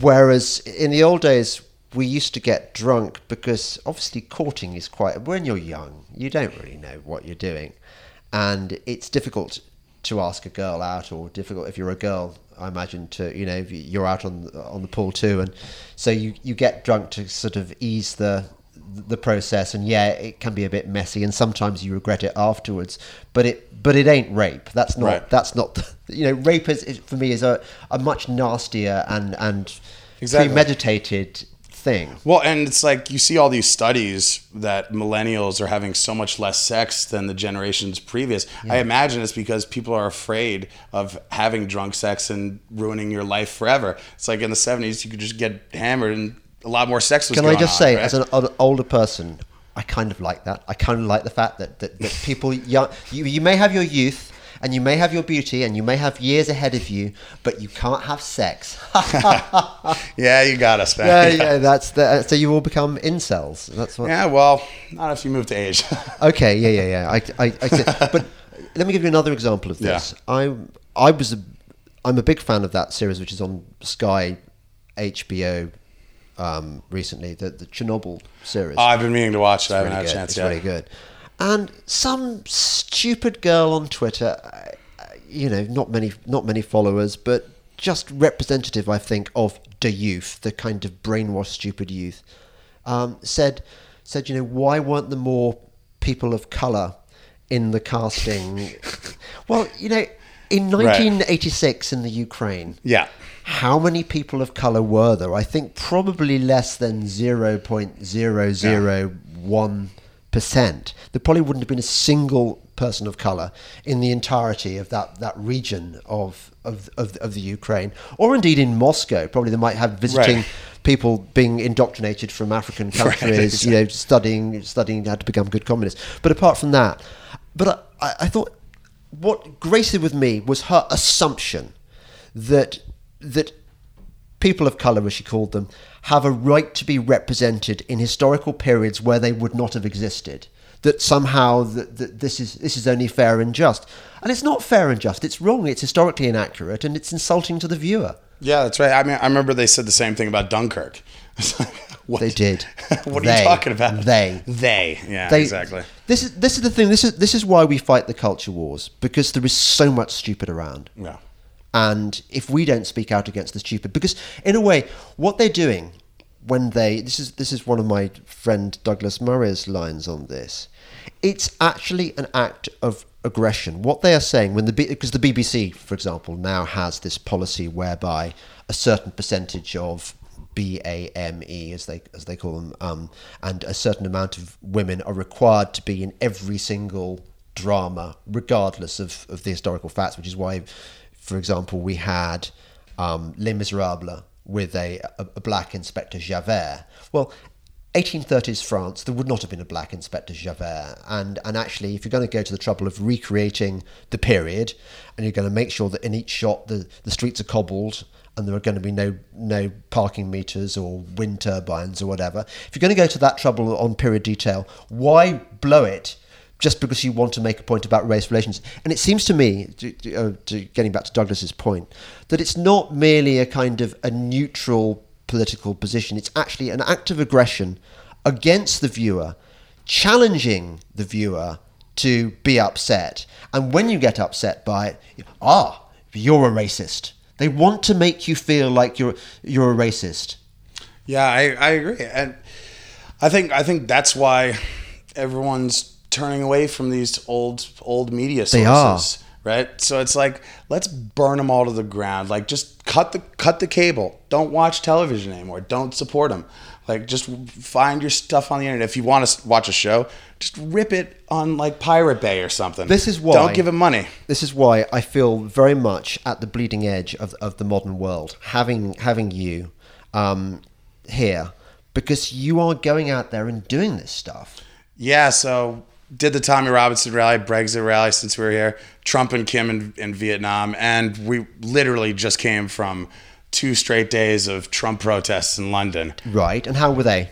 Speaker 1: Whereas in the old days, we used to get drunk because obviously courting is quite. When you're young, you don't really know what you're doing, and it's difficult to ask a girl out, or difficult if you're a girl. I imagine to you know if you're out on on the pool too, and so you you get drunk to sort of ease the the process and yeah it can be a bit messy and sometimes you regret it afterwards but it but it ain't rape that's not
Speaker 2: Right.
Speaker 1: that's not you know rape is, is for me is a, a much nastier and and
Speaker 2: Exactly.
Speaker 1: premeditated thing
Speaker 2: Well, and it's like you see all these studies that millennials are having so much less sex than the generations previous. I imagine it's because people are afraid of having drunk sex and ruining your life forever. It's like in the 70s, you could just get hammered and a lot more sex was
Speaker 1: can i just
Speaker 2: on,
Speaker 1: say
Speaker 2: right?
Speaker 1: as an o- older person i kind of like that i kind of like the fact that that, that people young you, you may have your youth and you may have your beauty and you may have years ahead of you but you can't have sex
Speaker 2: yeah, you got us, man.
Speaker 1: yeah yeah that's the, so you all become incels that's what
Speaker 2: Yeah, well, not if you move to Asia.
Speaker 1: Okay, yeah, yeah, yeah. I, I, I but let me give you another example of this. Yeah. I, I was, a, I'm a big fan of that series, which is on Sky, HBO, um, recently. The the Chernobyl series.
Speaker 2: Oh, I've been meaning to watch it. I haven't
Speaker 1: really
Speaker 2: had a chance
Speaker 1: It's
Speaker 2: yet.
Speaker 1: really good. And some stupid girl on Twitter, uh, you know, not many, not many followers, but just representative, I think, of the youth, the kind of brainwashed, stupid youth, um, said, said, you know, why weren't there more people of color in the casting? well, you know, in 1986 in the Ukraine,
Speaker 2: Yeah.
Speaker 1: how many people of color were there? I think probably less than 0.001%. There probably wouldn't have been a single person of color in the entirety of that, that region of, of, of, of the Ukraine, or indeed in Moscow. Probably they might have visiting
Speaker 2: Right.
Speaker 1: people being indoctrinated from African
Speaker 2: Right,
Speaker 1: countries, you know, studying studying how to become good communists. But apart from that, but I, I thought what grated with me was her assumption that that people of color, as she called them, have a right to be represented in historical periods where they would not have existed. That somehow that, that this is this is only fair and just, and it's not fair and just. It's wrong. It's historically inaccurate, and it's insulting to the viewer.
Speaker 2: Yeah, that's right. I mean, I remember they said the same thing about Dunkirk. What?
Speaker 1: They did.
Speaker 2: what are
Speaker 1: They.
Speaker 2: you talking about?
Speaker 1: They.
Speaker 2: They. Yeah,
Speaker 1: They-
Speaker 2: exactly.
Speaker 1: This is this is the thing. This is this is why we fight the culture wars because there is so much stupid around.
Speaker 2: Yeah.
Speaker 1: And if we don't speak out against the stupid, because in a way, what they're doing when they this is this is one of my friend Douglas Murray's lines on this. It's actually an act of aggression. What they are saying when the because the BBC, for example, now has this policy whereby a certain percentage of BAME, as they as they call them, um, and a certain amount of women are required to be in every single drama, regardless of, of the historical facts. Which is why, for example, we had um, Les Miserables with a, a, a black Inspector Javert. Well. 1830s France, there would not have been a black Inspector Javert. And, and actually, if you're going to go to the trouble of recreating the period, and you're going to make sure that in each shot the, the streets are cobbled and there are going to be no no parking meters or wind turbines or whatever. If you're going to go to that trouble on period detail, why blow it just because you want to make a point about race relations? And it seems to me, to, to, uh, to getting back to Douglas's point, that it's not merely a kind of a neutral political position. It's actually an act of aggression against the viewer, challenging the viewer to be upset. And when you get upset by it, ah, you're a racist. They want to make you feel like you're you're a racist.
Speaker 2: Yeah, I, I agree, and I think I think that's why everyone's turning away from these old old media sources.
Speaker 1: They are.
Speaker 2: Right, so it's like let's burn them all to the ground. Like just cut the cut the cable. Don't watch television anymore. Don't support them. Like just find your stuff on the internet. If you want to watch a show, just rip it on like Pirate Bay or something.
Speaker 1: This is why
Speaker 2: Don't give it money.
Speaker 1: This is why I feel very much at the bleeding edge of, of the modern world, having having you um, here, because you are going out there and doing this stuff.
Speaker 2: Yeah, so did the Tommy Robinson rally, Brexit rally since we were here, Trump and Kim in, in Vietnam, and we literally just came from two straight days of Trump protests in London.
Speaker 1: Right. And how were they?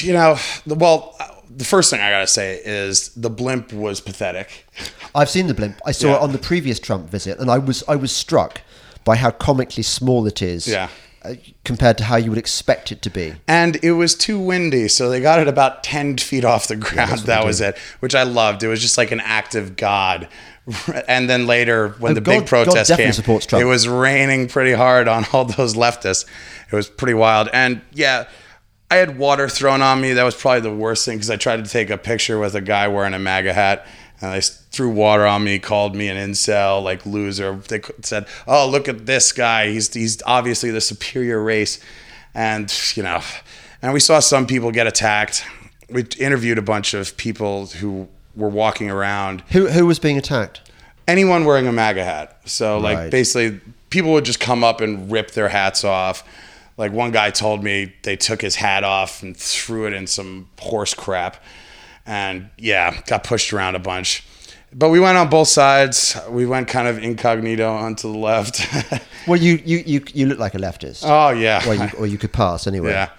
Speaker 2: You know, well, the first thing I gotta say is the blimp was pathetic.
Speaker 1: I've seen the blimp. I saw
Speaker 2: Yeah.
Speaker 1: it on the previous Trump visit, and I was I was struck by how comically small it is.
Speaker 2: Yeah.
Speaker 1: Uh, compared to how you would expect it to be.
Speaker 2: And it was too windy, so they got it about 10 feet off the ground. that was it, which I loved. It was just like an act of God. And then later, when
Speaker 1: Oh,
Speaker 2: the
Speaker 1: God-
Speaker 2: big protest came, it was raining pretty hard on all those leftists. It was pretty wild. And yeah, I had water thrown on me. That was probably the worst thing because I tried to take a picture with a guy wearing a MAGA hat. And they threw water on me, called me an incel, like loser. They said, "Oh, look at this guy. He's he's obviously the superior race." And you know, and we saw some people get attacked. We interviewed a bunch of people who were walking around.
Speaker 1: Who who was being attacked?
Speaker 2: Anyone wearing a MAGA hat. So like basically, people would just come up and rip their hats off. Like one guy told me they took his hat off and threw it in some horse crap, and yeah, got pushed around a bunch. But we went on both sides. We went kind of incognito onto the left.
Speaker 1: Well, you you you, you look like a leftist.
Speaker 2: oh yeah.
Speaker 1: or you, or you could pass anyway.
Speaker 2: Yeah.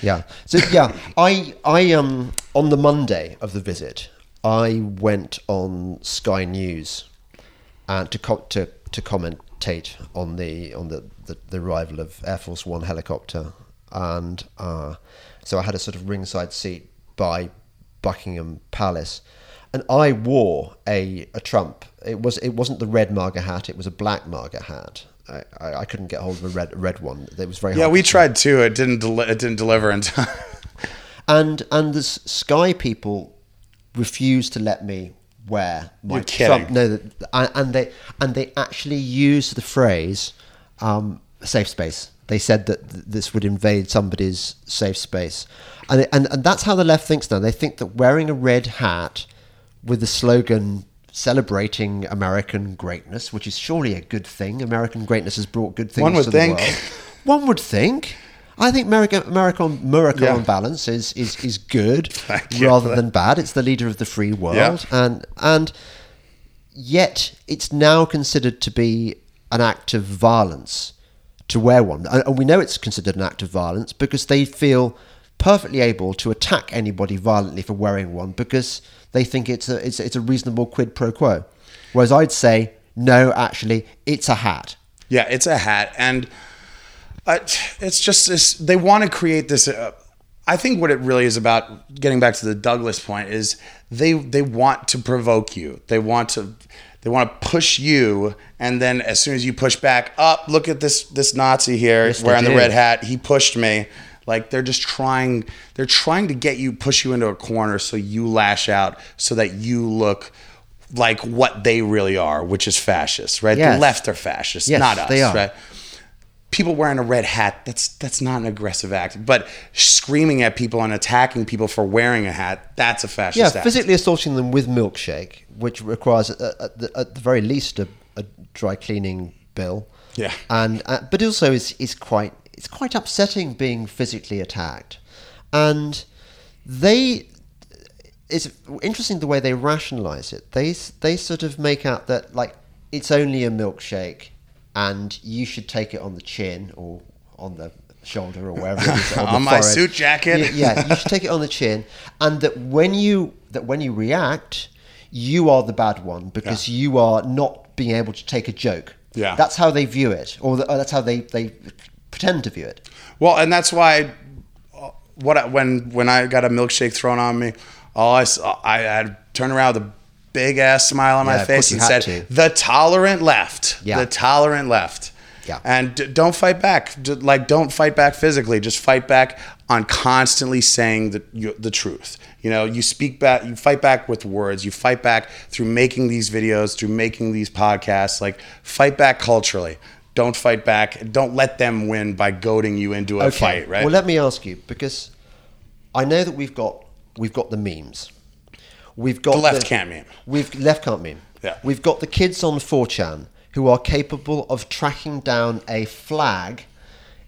Speaker 1: Yeah. So yeah, I I um on the Monday of the visit, I went on Sky News, and to co- to to commentate on the on the, the, the arrival of Air Force One helicopter, and uh, so I had a sort of ringside seat by Buckingham Palace, and I wore a, a Trump. It was it wasn't the red MAGA hat; it was a black MAGA hat. I, I, I couldn't get hold of a red red one. It was very
Speaker 2: Yeah, we
Speaker 1: to
Speaker 2: tried too. It didn't. Deli- it didn't deliver in time.
Speaker 1: and and the Sky people refused to let me wear my
Speaker 2: You're kidding.
Speaker 1: Trump. No, that- and and they and they actually used the phrase um, "safe space." They said that th- this would invade somebody's safe space, and, and and that's how the left thinks now. They think that wearing a red hat with the slogan celebrating American greatness, which is surely a good thing. American greatness has brought good things
Speaker 2: One would
Speaker 1: to the
Speaker 2: think.
Speaker 1: world. One would think. I think America, America, on, America
Speaker 2: Yeah.
Speaker 1: on balance is is, is good rather than bad. It's the leader of the free world,
Speaker 2: Yeah.
Speaker 1: and and yet it's now considered to be an act of violence to wear one, and we know it's considered an act of violence because they feel perfectly able to attack anybody violently for wearing one because they think it's a it's, it's a reasonable quid pro quo. Whereas I'd say no, actually, it's a hat.
Speaker 2: Yeah, it's a hat, and uh, it's just this. They want to create this. Uh, I think what it really is about, getting back to the Douglas point, is they they want to provoke you. They want to they want to push you, and then as soon as you push back, up, look at this this Nazi here
Speaker 1: Yes,
Speaker 2: wearing the red hat. He pushed me. Like they're just trying. They're trying to get you, push you into a corner, so you lash out, so that you look. Like what they really are, which is fascists, right?
Speaker 1: Yes.
Speaker 2: The left are fascists,
Speaker 1: Yes,
Speaker 2: not us,
Speaker 1: they are.
Speaker 2: right? People wearing a red hat that's that's not an aggressive act but screaming at people and attacking people for wearing a hat that's a
Speaker 1: Yeah,
Speaker 2: fascist act
Speaker 1: physically assaulting them with milkshake, which requires at, at, the, at the very least a, a dry cleaning bill.
Speaker 2: Yeah.
Speaker 1: and uh, but also is is quite it's quite upsetting being physically attacked, and they. It's interesting the way they rationalize it. They they sort of make out that like it's only a milkshake, and you should take it on the chin or on the shoulder or wherever it is on,
Speaker 2: On my
Speaker 1: forehead.
Speaker 2: suit jacket.
Speaker 1: Y- yeah, you should take it on the chin, and that when you that when you react, you are the bad one because you are not being able to take a joke.
Speaker 2: Yeah.
Speaker 1: that's how they view it, or, the, or that's how they they pretend to view it.
Speaker 2: well and that's why uh, what I, when when i got a milkshake thrown on me all i i had turned around with a big ass smile on
Speaker 1: Yeah,
Speaker 2: my face and said
Speaker 1: to.
Speaker 2: the tolerant left.
Speaker 1: Yeah.
Speaker 2: the tolerant left.
Speaker 1: Yeah.
Speaker 2: and d- don't fight back. D- like don't fight back physically. Just fight back on constantly saying the, you, the truth. You know you speak back you fight back with words. You fight back through making these videos through making these podcasts. Like fight back culturally. Don't fight back. Don't let them win by goading you into a fight right?
Speaker 1: Well, let me ask you because I know that we've got we've got the memes. We've got
Speaker 2: The left can't meme.
Speaker 1: We've left can't meme.
Speaker 2: Yeah.
Speaker 1: We've got the kids on 4chan who are capable of tracking down a flag,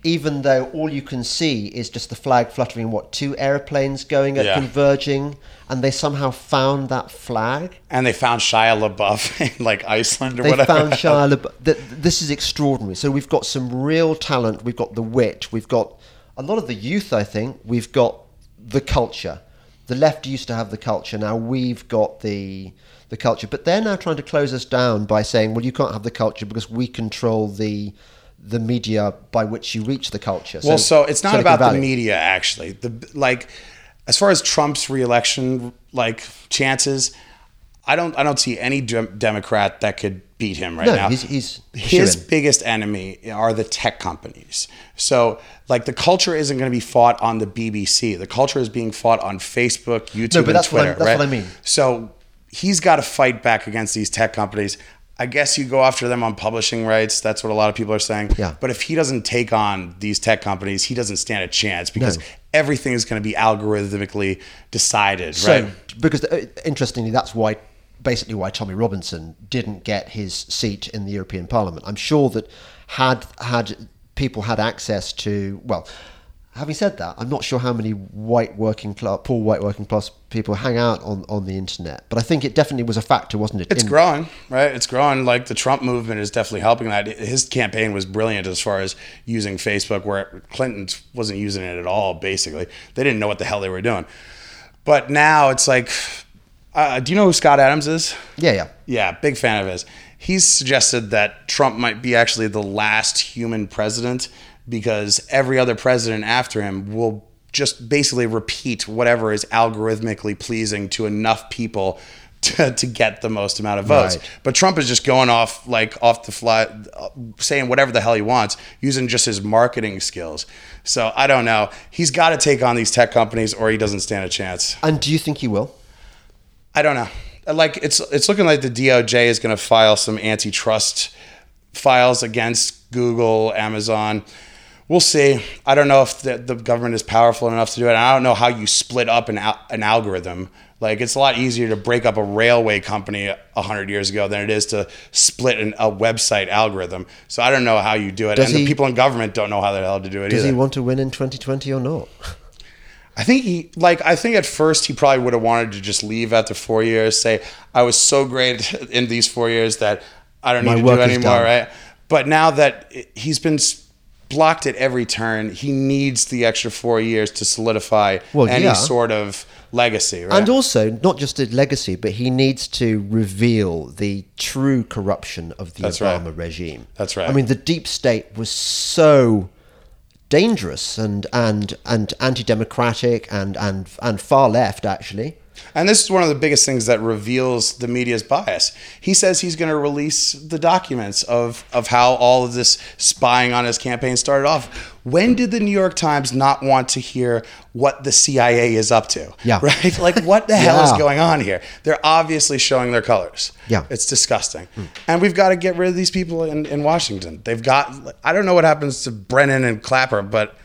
Speaker 1: even though all you can see is just the flag fluttering. What two airplanes going at
Speaker 2: Yeah.
Speaker 1: converging, and they somehow found that flag.
Speaker 2: and they found Shia LaBeouf in like Iceland or
Speaker 1: They
Speaker 2: whatever.
Speaker 1: They found Shia LaBeouf. This is extraordinary. So we've got some real talent. We've got the wit. We've got a lot of the youth. I think we've got the culture. The left used to have the culture. Now we've got the the culture, but they're now trying to close us down by saying, well, you can't have the culture because we control the the media by which you reach the culture.
Speaker 2: Well, so it's not about the media actually. The like, as far as Trump's reelection like chances, I don't I don't see any dem- Democrat that could beat him right
Speaker 1: No,
Speaker 2: now.
Speaker 1: he's- he's
Speaker 2: his biggest enemy are the tech companies. So like the culture isn't going to be fought on the BBC. The culture is being fought on Facebook, YouTube, no,
Speaker 1: but
Speaker 2: and
Speaker 1: that's what
Speaker 2: Twitter.
Speaker 1: I'm- that's
Speaker 2: right?
Speaker 1: what I mean.
Speaker 2: So he's got to fight back against these tech companies. I guess you go after them on publishing rights. That's what a lot of people are saying.
Speaker 1: Yeah.
Speaker 2: But if he doesn't take on these tech companies, he doesn't stand a chance because
Speaker 1: No.
Speaker 2: everything is going to be algorithmically decided,
Speaker 1: So,
Speaker 2: right?
Speaker 1: because uh, interestingly, that's why basically why Tommy Robinson didn't get his seat in the European Parliament. I'm sure that had had people had access to well. Having said that, I'm not sure how many white working class, poor white working class people hang out on, on the internet, but I think it definitely was a factor, wasn't it?
Speaker 2: It's
Speaker 1: in-
Speaker 2: growing, right? It's growing. Like the Trump movement is definitely helping that. His campaign was brilliant as far as using Facebook, where Clinton wasn't using it at all. Basically, they didn't know what the hell they were doing. But now it's like, uh, do you know who Scott Adams is?
Speaker 1: Yeah, yeah.
Speaker 2: Yeah, big fan of his. He's suggested that Trump might be actually the last human president because every other president after him will just basically repeat whatever is algorithmically pleasing to enough people to, to get the most amount of votes.
Speaker 1: Right.
Speaker 2: But Trump is just going off like off the fly, uh, saying whatever the hell he wants, using just his marketing skills. So I don't know. He's got to take on these tech companies or he doesn't stand a chance.
Speaker 1: And do you think he will?
Speaker 2: I don't know. Like it's it's looking like the DOJ is going to file some antitrust files against Google, Amazon. We'll see. I don't know if the, the government is powerful enough to do it. I don't know how you split up an al- an algorithm. Like it's a lot easier to break up a railway company a hundred years ago than it is to split an, a website algorithm. So I don't know how you do it,
Speaker 1: Does
Speaker 2: and
Speaker 1: he-
Speaker 2: the people in government don't know how the hell to do it either
Speaker 1: Does
Speaker 2: either.
Speaker 1: he want to win in 2020 or not?
Speaker 2: I think he like I think at first he probably would have wanted to just leave after four years, say I was so great in these four years that I don't
Speaker 1: My
Speaker 2: need to do anymore,
Speaker 1: done.
Speaker 2: right? But now that he's been blocked at every turn, he needs the extra four years to solidify
Speaker 1: Well,
Speaker 2: any
Speaker 1: yeah.
Speaker 2: sort of legacy, right?
Speaker 1: And also, not just a legacy, but he needs to reveal the true corruption of the
Speaker 2: That's right.
Speaker 1: Obama regime.
Speaker 2: That's right.
Speaker 1: I mean, the deep state was so dangerous and and and anti-democratic and and and far left actually.
Speaker 2: And this is one of the biggest things that reveals the media's bias. He says he's going to release the documents of, of how all of this spying on his campaign started off. When did the New York Times not want to hear what the CIA is up to?
Speaker 1: Yeah.
Speaker 2: Right? Like, what the hell is going on here? They're obviously showing their colors.
Speaker 1: Yeah.
Speaker 2: It's disgusting. And we've got to get rid of these people in, in Washington. They've got, I don't know what happens to Brennan and Clapper, but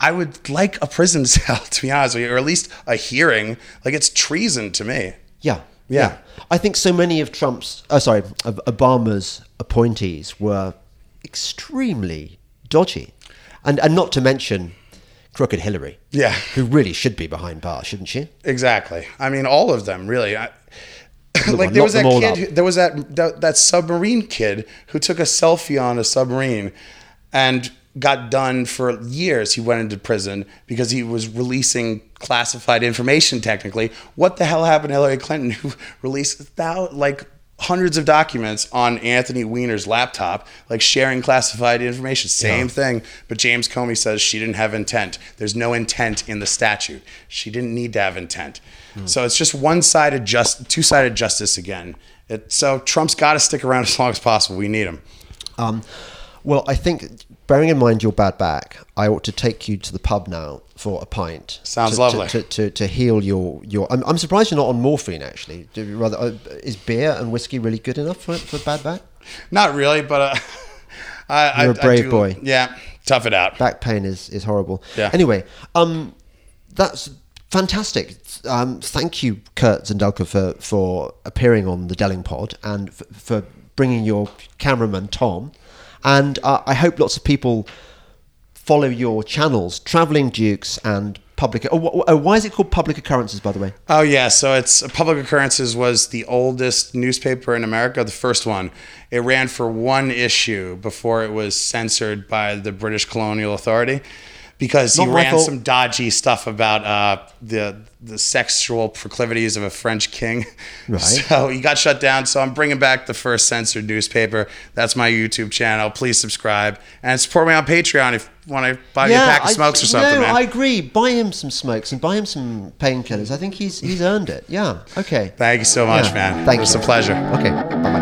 Speaker 2: I would like a prison cell, to be honest with you, or at least a hearing. Like it's treason to me.
Speaker 1: Yeah.
Speaker 2: Yeah.
Speaker 1: I think so many of Trump's, oh, sorry, of Obama's appointees were extremely dodgy. And, and not to mention crooked Hillary.
Speaker 2: Yeah.
Speaker 1: Who really should be behind bars, shouldn't she?
Speaker 2: Exactly. I mean, all of them really. I, like there was that kid. Who, there was that, that that submarine kid who took a selfie on a submarine, and got done for years. He went into prison because he was releasing classified information. Technically, what the hell happened to Hillary Clinton, who released thou like hundreds of documents on Anthony Weiner's laptop, like sharing classified information. Same thing. But James Comey says she didn't have intent. There's no intent in the statute. She didn't need to have intent. So it's just one-sided just two-sided justice again. It, so Trump's got to stick around as long as possible. We need him.
Speaker 1: Um, well, I think, bearing in mind your bad back, I ought to take you to the pub now for a pint.
Speaker 2: Sounds
Speaker 1: to,
Speaker 2: lovely.
Speaker 1: To, to, to, to heal your your. I'm, I'm surprised you're not on morphine. Actually, Do you rather uh, is beer and whiskey really good enough for for bad back?
Speaker 2: Not really, but uh, I,
Speaker 1: You're
Speaker 2: I,
Speaker 1: a brave
Speaker 2: do,
Speaker 1: boy.
Speaker 2: Yeah, tough it out.
Speaker 1: Back pain is is horrible.
Speaker 2: Yeah.
Speaker 1: Anyway, um, that's fantastic. Um, thank you, Kurt Zindulka, for for appearing on the Delingpod and f- for bringing your cameraman Tom. And uh, I hope lots of people follow your channels, Travelling Dukes and Publick. Oh, oh, why is it called Publick Occurrences, by the way?
Speaker 2: Oh yeah, so it's Publick Occurrences was the oldest newspaper in America, the first one. It ran for one issue before it was censored by the British Colonial Authority. Because he
Speaker 1: Not
Speaker 2: ran some dodgy stuff about uh, the the sexual proclivities of a French king.
Speaker 1: Right.
Speaker 2: So he got shut down. So I'm bringing back the first censored newspaper. That's my YouTube channel. Please subscribe and support me on Patreon if you want to buy me a pack of
Speaker 1: I-
Speaker 2: smokes or something,
Speaker 1: No,
Speaker 2: man.
Speaker 1: I agree. Buy him some smokes and buy him some painkillers. I think he's he's earned it. Yeah. Okay.
Speaker 2: Thank you so much,
Speaker 1: Yeah.
Speaker 2: man.
Speaker 1: Thank you.
Speaker 2: it was
Speaker 1: you.
Speaker 2: a pleasure.
Speaker 1: Okay.